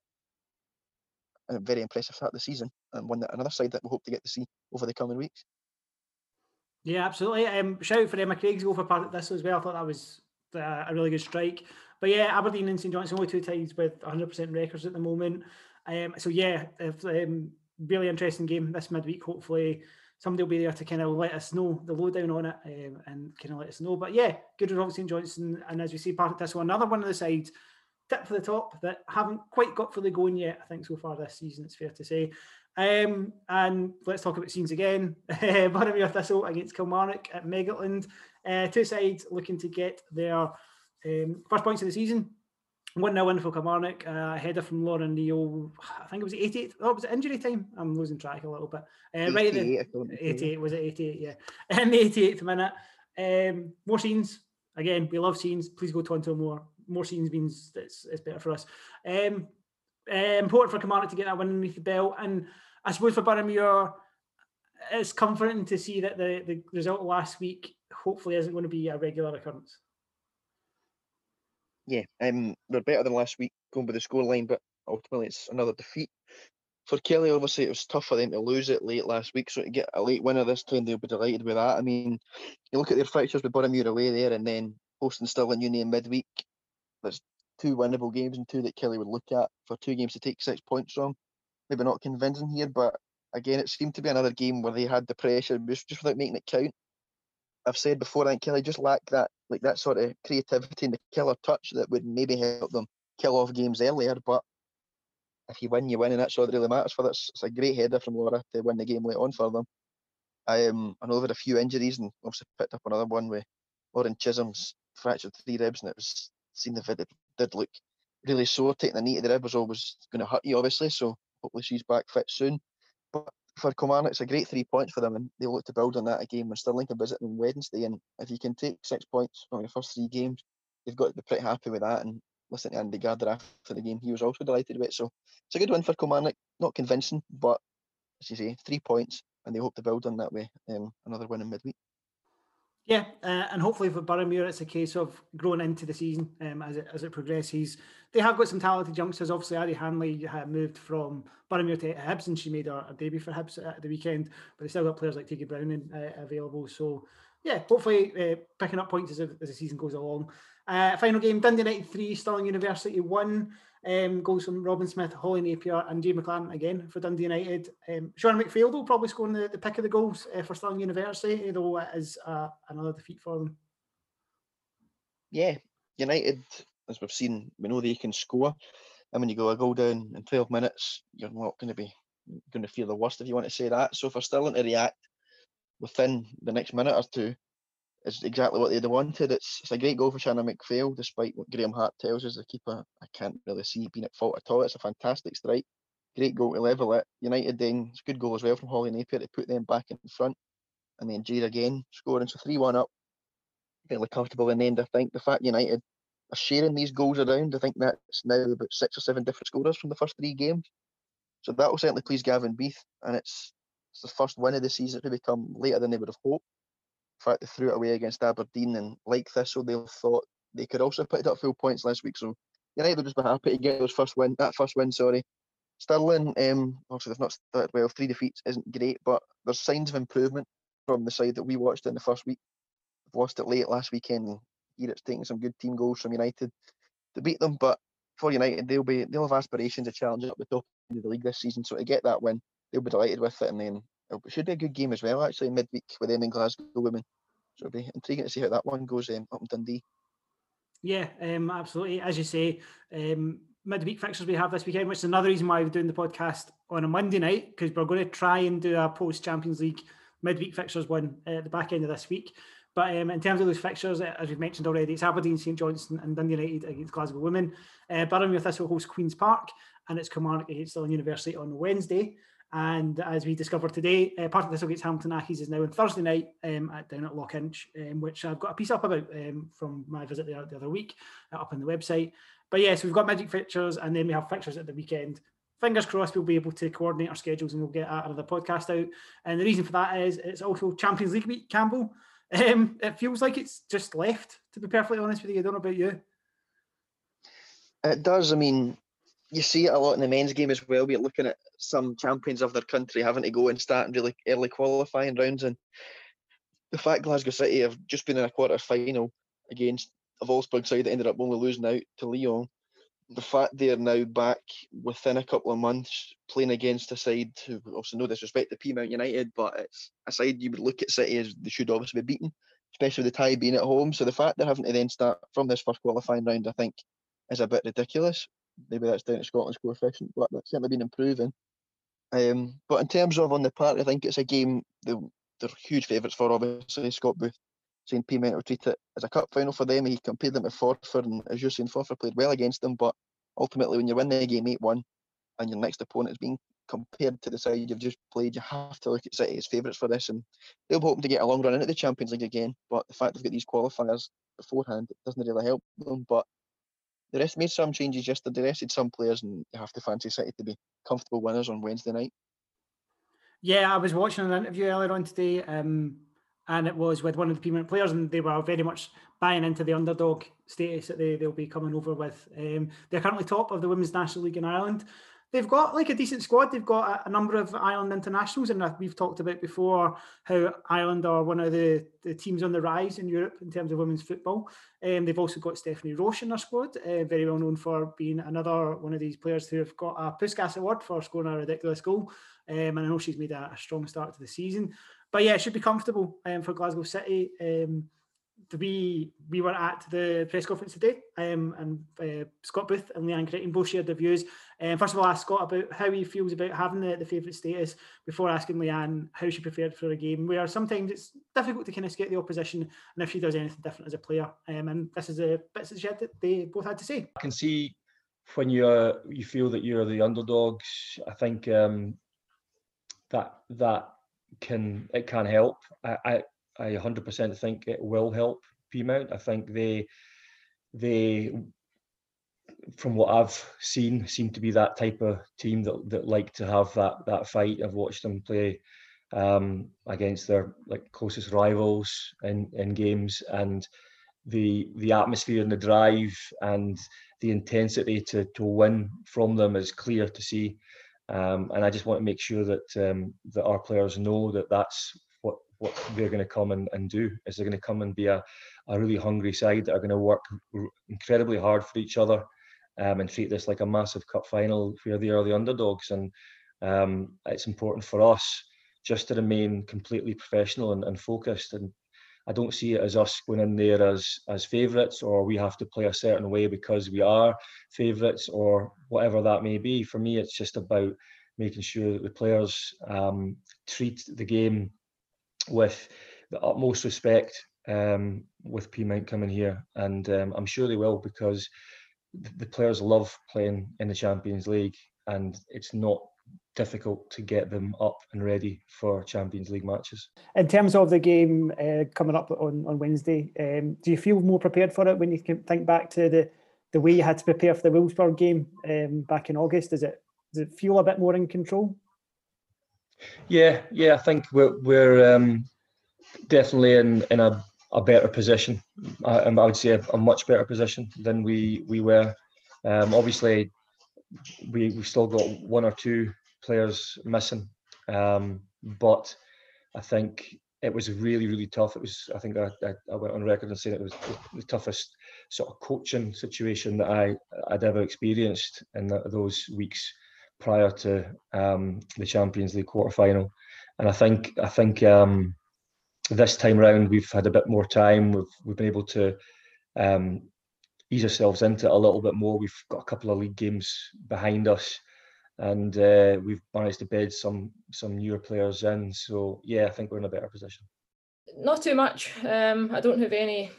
a very impressive start of the season and one that another side that we hope to get to see over the coming weeks. Yeah, absolutely. Um, shout out for Emma Craig's goal for Partick Thistle as well. I thought that was uh, a really good strike. But yeah, Aberdeen and St Johnstone only two ties with 100% records at the moment. Um, so yeah, if, um, really interesting game this midweek. Hopefully, somebody will be there to kind of let us know the lowdown on it um, and kind of let us know. But yeah, good results St Johnstone. And as we see, Partick Thistle one, another one of the sides, tip for the top that haven't quite got fully going yet, I think, so far this season, it's fair to say. Um, and let's talk about scenes again. [LAUGHS] Boroughmuir Thistle against Kilmarnock at Meggetland. Uh, two sides looking to get their um, first points of the season. 1 0 win for Kilmarnock, uh, header from Lauren Neal. I think it was 88. Oh, was it injury time? I'm losing track a little bit. Uh, right the 88, was it 88? Yeah. [LAUGHS] In the 88th minute. Um, more scenes. Again, we love scenes. Please go to until more. More scenes means it's, it's better for us. Um, uh, important for Kilmarnock to get that win underneath the belt. And I suppose for Boroughmuir, it's comforting to see that the, the result last week hopefully isn't going to be a regular occurrence yeah, um, we're better than last week going by the scoreline, but ultimately it's another defeat. For Killie, obviously, it was tough for them to lose it late last week, so to get a late winner this time, they'll be delighted with that. I mean, you look at their fixtures with Boroughmuir away there, and then hosting Stirling Union midweek. There's two winnable games and two that Killie would look at for two games to take six points from. Maybe not convincing here, but again, it seemed to be another game where they had the pressure just without making it count. I've said before, I think Killie just lacked that like that sort of creativity and the killer touch that would maybe help them kill off games earlier. But if you win, you win, and that's all that really matters for this. It's a great header from Laura to win the game late on for them. I Um, I know they've had a few injuries and obviously picked up another one with Lauren Chisholm's fractured three ribs, and it was seen the video did look really sore. Taking a knee to the rib was always going to hurt you, obviously. So hopefully she's back fit soon. But for Kilmarnock, it's a great three points for them, and they look to build on that again when Stirling can visit them Wednesday. And if you can take six points from your first three games, you've got to be pretty happy with that. And listen to Andy Gardner after the game, he was also delighted with it. So it's a good win for Kilmarnock. Not convincing, but as you say, three points, and they hope to build on that way. Um, another win in midweek. Yeah, uh, and hopefully for Boroughmuir, it's a case of growing into the season um, as it as it progresses. They have got some talented youngsters. Obviously, Addie Hanley moved from Boroughmuir to Hibs, and she made her, her debut for Hibs at the weekend. But they still got players like Tiggy Browning uh, available. So, yeah, hopefully uh, picking up points as, as the season goes along. Uh, final game: Dundee United three, Stirling University one. Um, goals from Robin Smith, Holly Napier, and Jade McLaren again for Dundee United. Um, Sean McPhail will probably scoring the, the pick of the goals uh, for Stirling University, though it is uh, another defeat for them. Yeah, United, as we've seen, we know they can score. And when you go a goal down in 12 minutes, you're not going to be going to feel the worst if you want to say that. So for Stirling to react within the next minute or two is exactly what they'd have wanted. It's, it's a great goal for Shannon McPhail, despite what Graham Hart tells us. The keeper, I can't really see being at fault at all. It's a fantastic strike. Great goal to level it. United then, it's a good goal as well from Holly Napier to put them back in front. And then Jade again scoring. So 3 1 up. fairly comfortable in the end. I think the fact United are sharing these goals around, I think that's now about six or seven different scorers from the first three games. So that will certainly please Gavin Beith, and it's it's the first win of the season to become later than they would have hoped. Fact, they threw it away against Aberdeen, and like Thistle, they thought they could also put it up full points last week. So United will just be happy to get those first win, that first win. Sorry, Stirling. Um, obviously they've not started well. Three defeats isn't great, but there's signs of improvement from the side that we watched in the first week. They've lost it late last weekend. Here it's taking some good team goals from United to beat them, but for United, they'll be they'll have aspirations of challenging up the top of the league this season. So to get that win, they'll be delighted with it, and then it should be a good game as well. Actually, midweek with them in Glasgow women, so it'll be intriguing to see how that one goes um, up in Dundee. Yeah, um, absolutely. As you say, um, midweek fixtures we have this weekend, which is another reason why we're doing the podcast on a Monday night because we're going to try and do a post Champions League midweek fixtures one at the back end of this week. But um, in terms of those fixtures, as we've mentioned already, it's Aberdeen, St Johnstone, and Dundee United against Glasgow Women. Uh, Boroughmuir Thistle host Queen's Park, and it's Kilmarnock against Stirling University on Wednesday. And as we discovered today, uh, Partick Thistle against Hamilton Accies is now on Thursday night um, at, down at Lochinch, um, which I've got a piece up about um, from my visit there the other week uh, up on the website. But yes, we've got magic fixtures and then we have fixtures at the weekend. Fingers crossed we'll be able to coordinate our schedules and we'll get another podcast out. And the reason for that is it's also Champions League week, Campbell. [LAUGHS] Um, it feels like it's just left, to be perfectly honest with you. I don't know about you. It does. I mean, you see it a lot in the men's game as well. We're looking at some champions of their country having to go and start in really early qualifying rounds. And the fact Glasgow City have just been in a quarter final against a Wolfsburg side that ended up only losing out to Lyon. The fact they are now back within a couple of months playing against a side who also no disrespect to Peamount United, but it's a side you would look at City as they should obviously be beaten, especially with the tie being at home. So the fact they're having to then start from this first qualifying round, I think, is a bit ridiculous. Maybe that's down to Scotland's coefficient, but that's certainly been improving. Um, but in terms of on the park, I think it's a game they're, they're huge favourites for, obviously. Scott Booth saying Peamount will treat it as a cup final for them. He compared them to Forfar, and as you're saying, Forfar played well against them, but ultimately, when you win the game 8 1 and your next opponent is being compared to the side you've just played, you have to look at City as favourites for this. And they'll be hoping to get a long run into the Champions League again. But the fact they've got these qualifiers beforehand, it doesn't really help them. But the rest made some changes yesterday, rested some players, and you have to fancy City to be comfortable winners on Wednesday night. Yeah, I was watching an interview earlier on today. Um, and it was with one of the Peamount players, and they were very much buying into the underdog status that they, they'll be coming over with. Um, they're currently top of the Women's National League in Ireland. They've got like a decent squad. They've got a, a number of Ireland internationals, and we've talked about before how Ireland are one of the, the teams on the rise in Europe in terms of women's football. Um, they've also got Stephanie Roche in their squad, uh, very well known for being another one of these players who have got a Puskas Award for scoring a ridiculous goal. Um, and I know she's made a, a strong start to the season but yeah, it should be comfortable um, for Glasgow City. Um, we we were at the press conference today, um, and uh, Scott Booth and Leanne Crichton both shared their views. Um, first of all, I asked Scott about how he feels about having the, the favourite status before asking Leanne how she prepared for a game where sometimes it's difficult to kind of skate the opposition and if she does anything different as a player. Um, and this is a bits of the that they both had to say. I can see when you uh, you feel that you're the underdogs. I think um, that that can it can help. I I, I 100% think it will help Peamount. I think they they from what I've seen seem to be that type of team that that like to have that that fight. I've watched them play um, against their like closest rivals in in games and the the atmosphere and the drive and the intensity to to win from them is clear to see. Um, and I just want to make sure that um, that our players know that that's what they're going to come and, and do. Is they're going to come and be a, a really hungry side that are going to work incredibly hard for each other um, and treat this like a massive cup final where they are the underdogs. And um, it's important for us just to remain completely professional and, and focused. And I don't see it as us going in there as as favourites or we have to play a certain way because we are favourites or whatever that may be. For me, it's just about making sure that the players um, treat the game with the utmost respect um, with Peamount coming here, and um, I'm sure they will because the players love playing in the Champions League, and it's not difficult to get them up and ready for Champions League matches. In terms of the game uh, coming up on, on Wednesday, um, do you feel more prepared for it when you think back to the, the way you had to prepare for the Wolfsburg game um, back in August? Does it does it feel a bit more in control? Yeah, yeah, I think we're we're um, definitely in in a, a better position. I, I would say a, a, much better position than we we were. Um, obviously, we we still got one or two players missing. Um, but I think it was really, really tough. It was, I think I, I, I went on record and saying it was the, the, toughest sort of coaching situation that I, I'd ever experienced in the, those weeks prior to um, the Champions League quarter final. And I think, I think um, this time round we've had a bit more time. We've, we've been able to um, ease ourselves into it a little bit more. We've got a couple of league games behind us and uh, we've managed to bed some some newer players in. So yeah, I think we're in a better position. Not too much. Um, I don't have any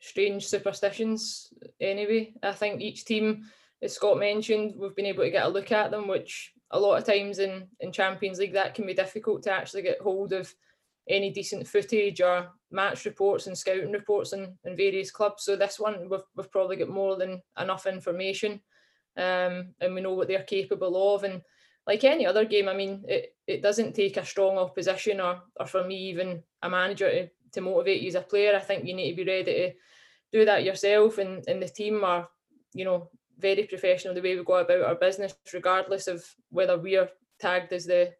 strange superstitions anyway. I think each team, as Scott mentioned, we've been able to get a look at them, which a lot of times in in Champions League that can be difficult to actually get hold of any decent footage or match reports and scouting reports in, in various clubs. So this one we've, we've probably got more than enough information um, and we know what they're capable of. And like any other game, I mean, it, it doesn't take a strong opposition or, or for me, even a manager to, to motivate you as a player. I think you need to be ready to do that yourself. And, and the team are, you know, very professional the way we go about our business, regardless of whether we're tagged as the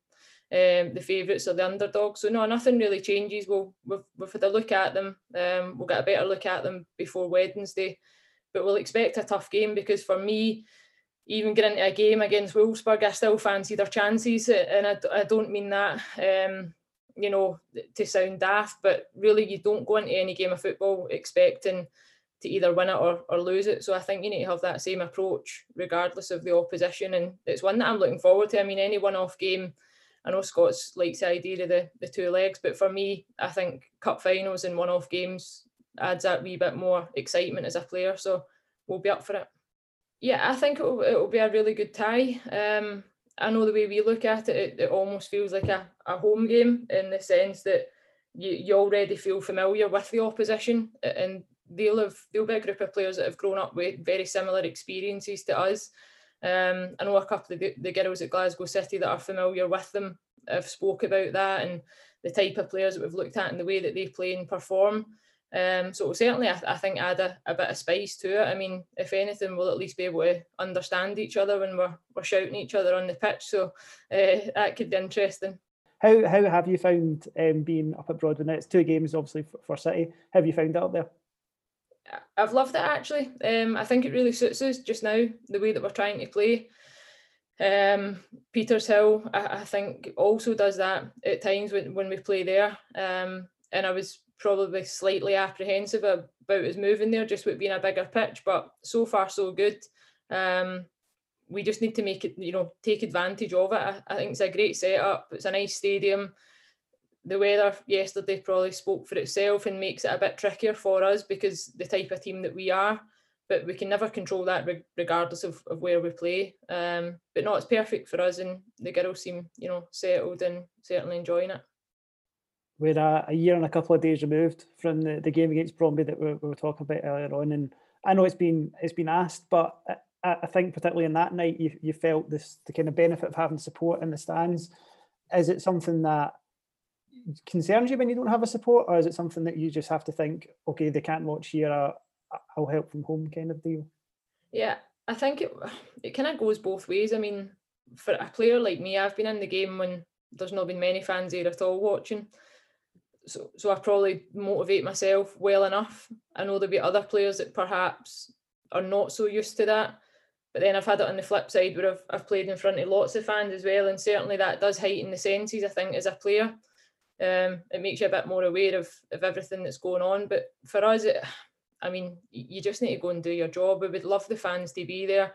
um, the favourites or the underdogs. So no, nothing really changes. We'll we've, we've had a look at them. Um, we'll get a better look at them before Wednesday, but we'll expect a tough game because for me, even getting into a game against Wolfsburg, I still fancy their chances, and I, I don't mean that, um, you know, to sound daft, but really you don't go into any game of football expecting to either win it or, or lose it. So I think you need to have that same approach regardless of the opposition, and it's one that I'm looking forward to. I mean, any one-off game. I know Scott's likes the idea of the, the two legs, but for me, I think cup finals and one-off games adds that wee bit more excitement as a player. So we'll be up for it yeah, I think it'll be a really good tie. Um, I know the way we look at it, it, it almost feels like a, a home game in the sense that you, you already feel familiar with the opposition and they'll have they'll be a group of players that have grown up with very similar experiences to us. Um, I know a couple of the, the girls at Glasgow City that are familiar with them have spoke about that and the type of players that we've looked at and the way that they play and perform. Um, so certainly, I, I think add a, a, bit of spice to it. I mean, if anything, we'll at least be able to understand each other when we're we're shouting each other on the pitch. So uh, that could be interesting. How how have you found um, being up at Broadwood? Now it's two games, obviously for, for City. How have you found it up there? I've loved it actually. Um, I think it really suits us just now the way that we're trying to play. Um, Petershill, I, I think, also does that at times when, when we play there. Um, and I was probably slightly apprehensive about us moving there just with being a bigger pitch, but so far so good. Um, we just need to make it, you know, take advantage of it. I, I think it's a great setup. It's a nice stadium. The weather yesterday probably spoke for itself and makes it a bit trickier for us because the type of team that we are. But we can never control that regardless of, of where we play. Um, but no, it's perfect for us, and the girls seem, you know, settled and certainly enjoying it we're a, a, year and a couple of days removed from the, the game against Brøndby that we, we, were talking about earlier on. And I know it's been it's been asked, but I, I, think particularly in that night you, you felt this the kind of benefit of having support in the stands. Is it something that concerns you when you don't have a support, or is it something that you just have to think, okay, they can't watch here, uh, I'll help from home kind of deal? Yeah, I think it it kind of goes both ways. I mean, for a player like me, I've been in the game when there's not been many fans here at all watching so so I probably motivate myself well enough. I know there'll be other players that perhaps are not so used to that. But then I've had it on the flip side where I've, I've played in front of lots of fans as well, and certainly that does heighten the senses. I think as a player, um, it makes you a bit more aware of of everything that's going on. But for us, it, I mean, you just need to go and do your job. We would love the fans to be there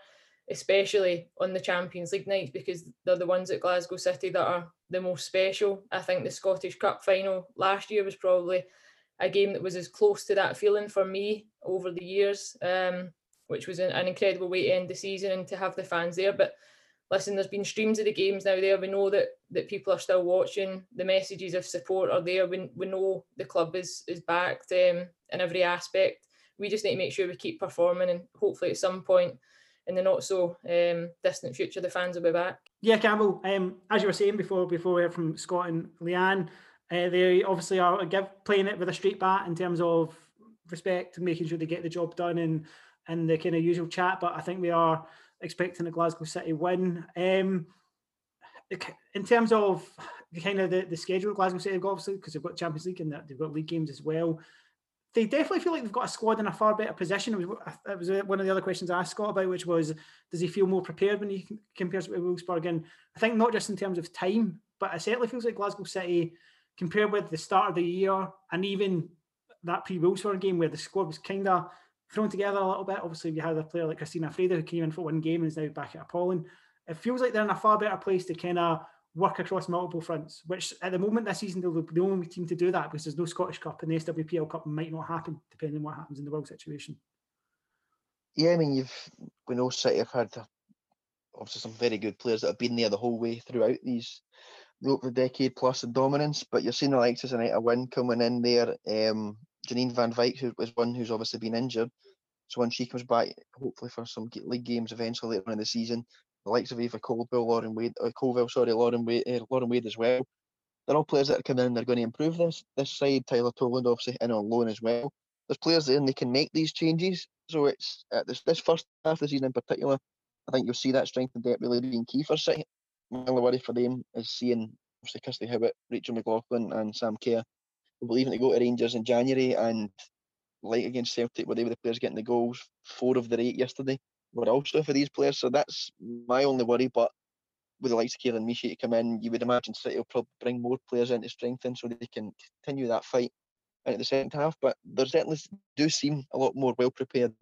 especially on the Champions League nights because they're the ones at Glasgow City that are the most special. I think the Scottish Cup final last year was probably a game that was as close to that feeling for me over the years, um, which was an, an, incredible way to end the season and to have the fans there. But listen, there's been streams of the games now there. We know that that people are still watching. The messages of support are there. We, we know the club is is backed um, in every aspect. We just need to make sure we keep performing, and hopefully at some point in the not so um, distant future, the fans will be back. Yeah, Campbell. Um, as you were saying before, before we heard from Scott and Leanne, uh, they obviously are give, playing it with a straight bat in terms of respect making sure they get the job done and and the kind of usual chat. But I think we are expecting a Glasgow City win. Um, in terms of the kind of the, the schedule Glasgow City have got, obviously, because they've got Champions League and they've got league games as well. They definitely feel like they've got a squad in a far better position. It was, it was one of the other questions I asked Scott about, which was, does he feel more prepared when he compares with Wolfsburg? And I think not just in terms of time, but it certainly feels like Glasgow City, compared with the start of the year and even that pre-Wolfsburg game where the squad was kind of thrown together a little bit. Obviously, you had a player like Christina Freda who came in for one game and is now back at Apollon. It feels like they're in a far better place to kind of work across multiple fronts, which at the moment this season they'll be the only team to do that because there's no Scottish Cup and the SWPL Cup might not happen depending on what happens in the world situation. Yeah, I mean, you've we know City have had obviously some very good players that have been there the whole way throughout these the decade plus of dominance, but you're seeing the likes of Anita Wynn coming in there. Um, Janine Van Wyk, who was one who's obviously been injured. So when she comes back, hopefully for some league games eventually later in the season, the likes of Eva Colville, Lauren Wade, uh, Colville, sorry, Lauren Wade, uh, Lauren Wade as well. They're all players that are coming in. They're going to improve this this side. Tyler Toland obviously in on loan as well. There's players there and they can make these changes. So it's uh, this this first half of the season in particular. I think you'll see that strength and depth really being key for City. My only worry for them is seeing obviously Kirsty Howat, Rachel McLaughlin, and Sam Kerr believing to go to Rangers in January and like against Celtic where they were the players getting the goals, four of the eight yesterday were also for these players. So that's my only worry. But with the likes of Kieran Michy to come in, you would imagine City will probably bring more players in to strengthen so they can continue that fight into the second half. But they certainly do seem a lot more well prepared.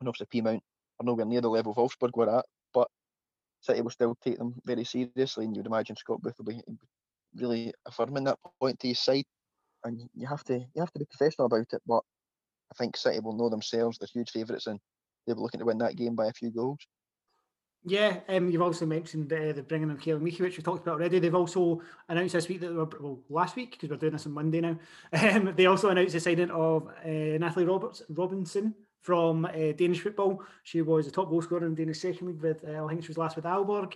And obviously Peamount are nowhere near the level of Wolfsburg we're at, but City will still take them very seriously, and you'd imagine Scott Booth will be really affirming that point to his side. And you have to you have to be professional about it. But I think City will know themselves they're huge favourites and they'll be looking to win that game by a few goals. Yeah, um, you've also mentioned uh, the bringing in Caelan Michy, which we talked about already. They've also announced this week that they were, well, last week, because we're doing this on Monday now, [LAUGHS] um, they also announced the signing of uh, Natalie Roberts Robinson from uh, Danish football. She was a top goal scorer in Danish second league with, uh, I think she was last with Aalborg.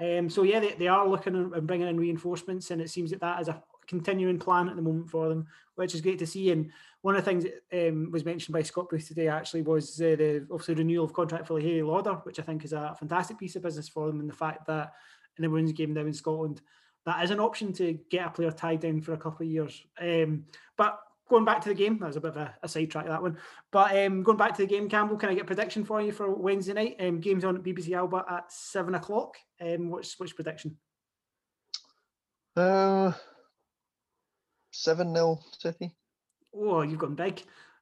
Um, so yeah, they, they are looking and bringing in reinforcements, and it seems that that is a continuing plan at the moment for them, which is great to see. And one of the things that um, was mentioned by Scott Booth today actually was uh, the obviously renewal of contract for Hayley Lauder, which I think is a fantastic piece of business for them, and the fact that in the women's game now in Scotland, that is an option to get a player tied down for a couple of years. Um, but going back to the game, that was a bit of a, a sidetrack that one. But um, going back to the game, Campbell, can I get a prediction for you for Wednesday night? Um, games on at BBC Alba at seven o'clock. Um, what's which prediction? Uh, seven 0 City. Oh, you've gone big.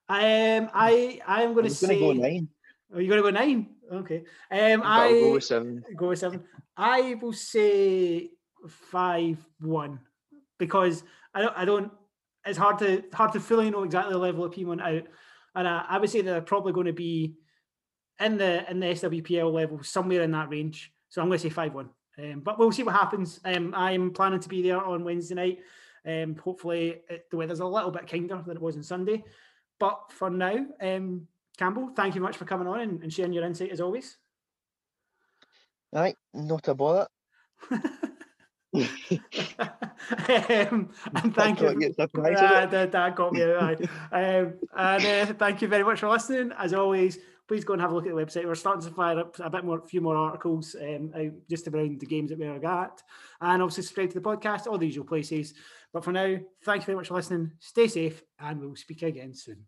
Um, I I am going to say. Going to go nine. Are you going to go nine? Okay. Um, I go with seven. Go with seven. I will say five one because I don't I don't it's hard to hard to fully know exactly the level of Peamount out, and I, I would say they're probably going to be in the in the SWPL level somewhere in that range. So I'm going to say five one. Um, but we'll see what happens. Um, I'm planning to be there on Wednesday night. Um, hopefully it, the weather's a little bit kinder than it was on Sunday. But for now, um, Campbell, thank you much for coming on and, and sharing your insight as always. Right, not a bother. [LAUGHS] um, and thank you. Uh, that, that got me out. um, and uh, thank you very much for listening. As always, please go and have a look at the website. We're starting to fire up a bit more, a few more articles um, just around the games that we're at, and obviously subscribe to the podcast, all the usual places. But for now, thank you very much for listening. Stay safe, and we'll speak again soon.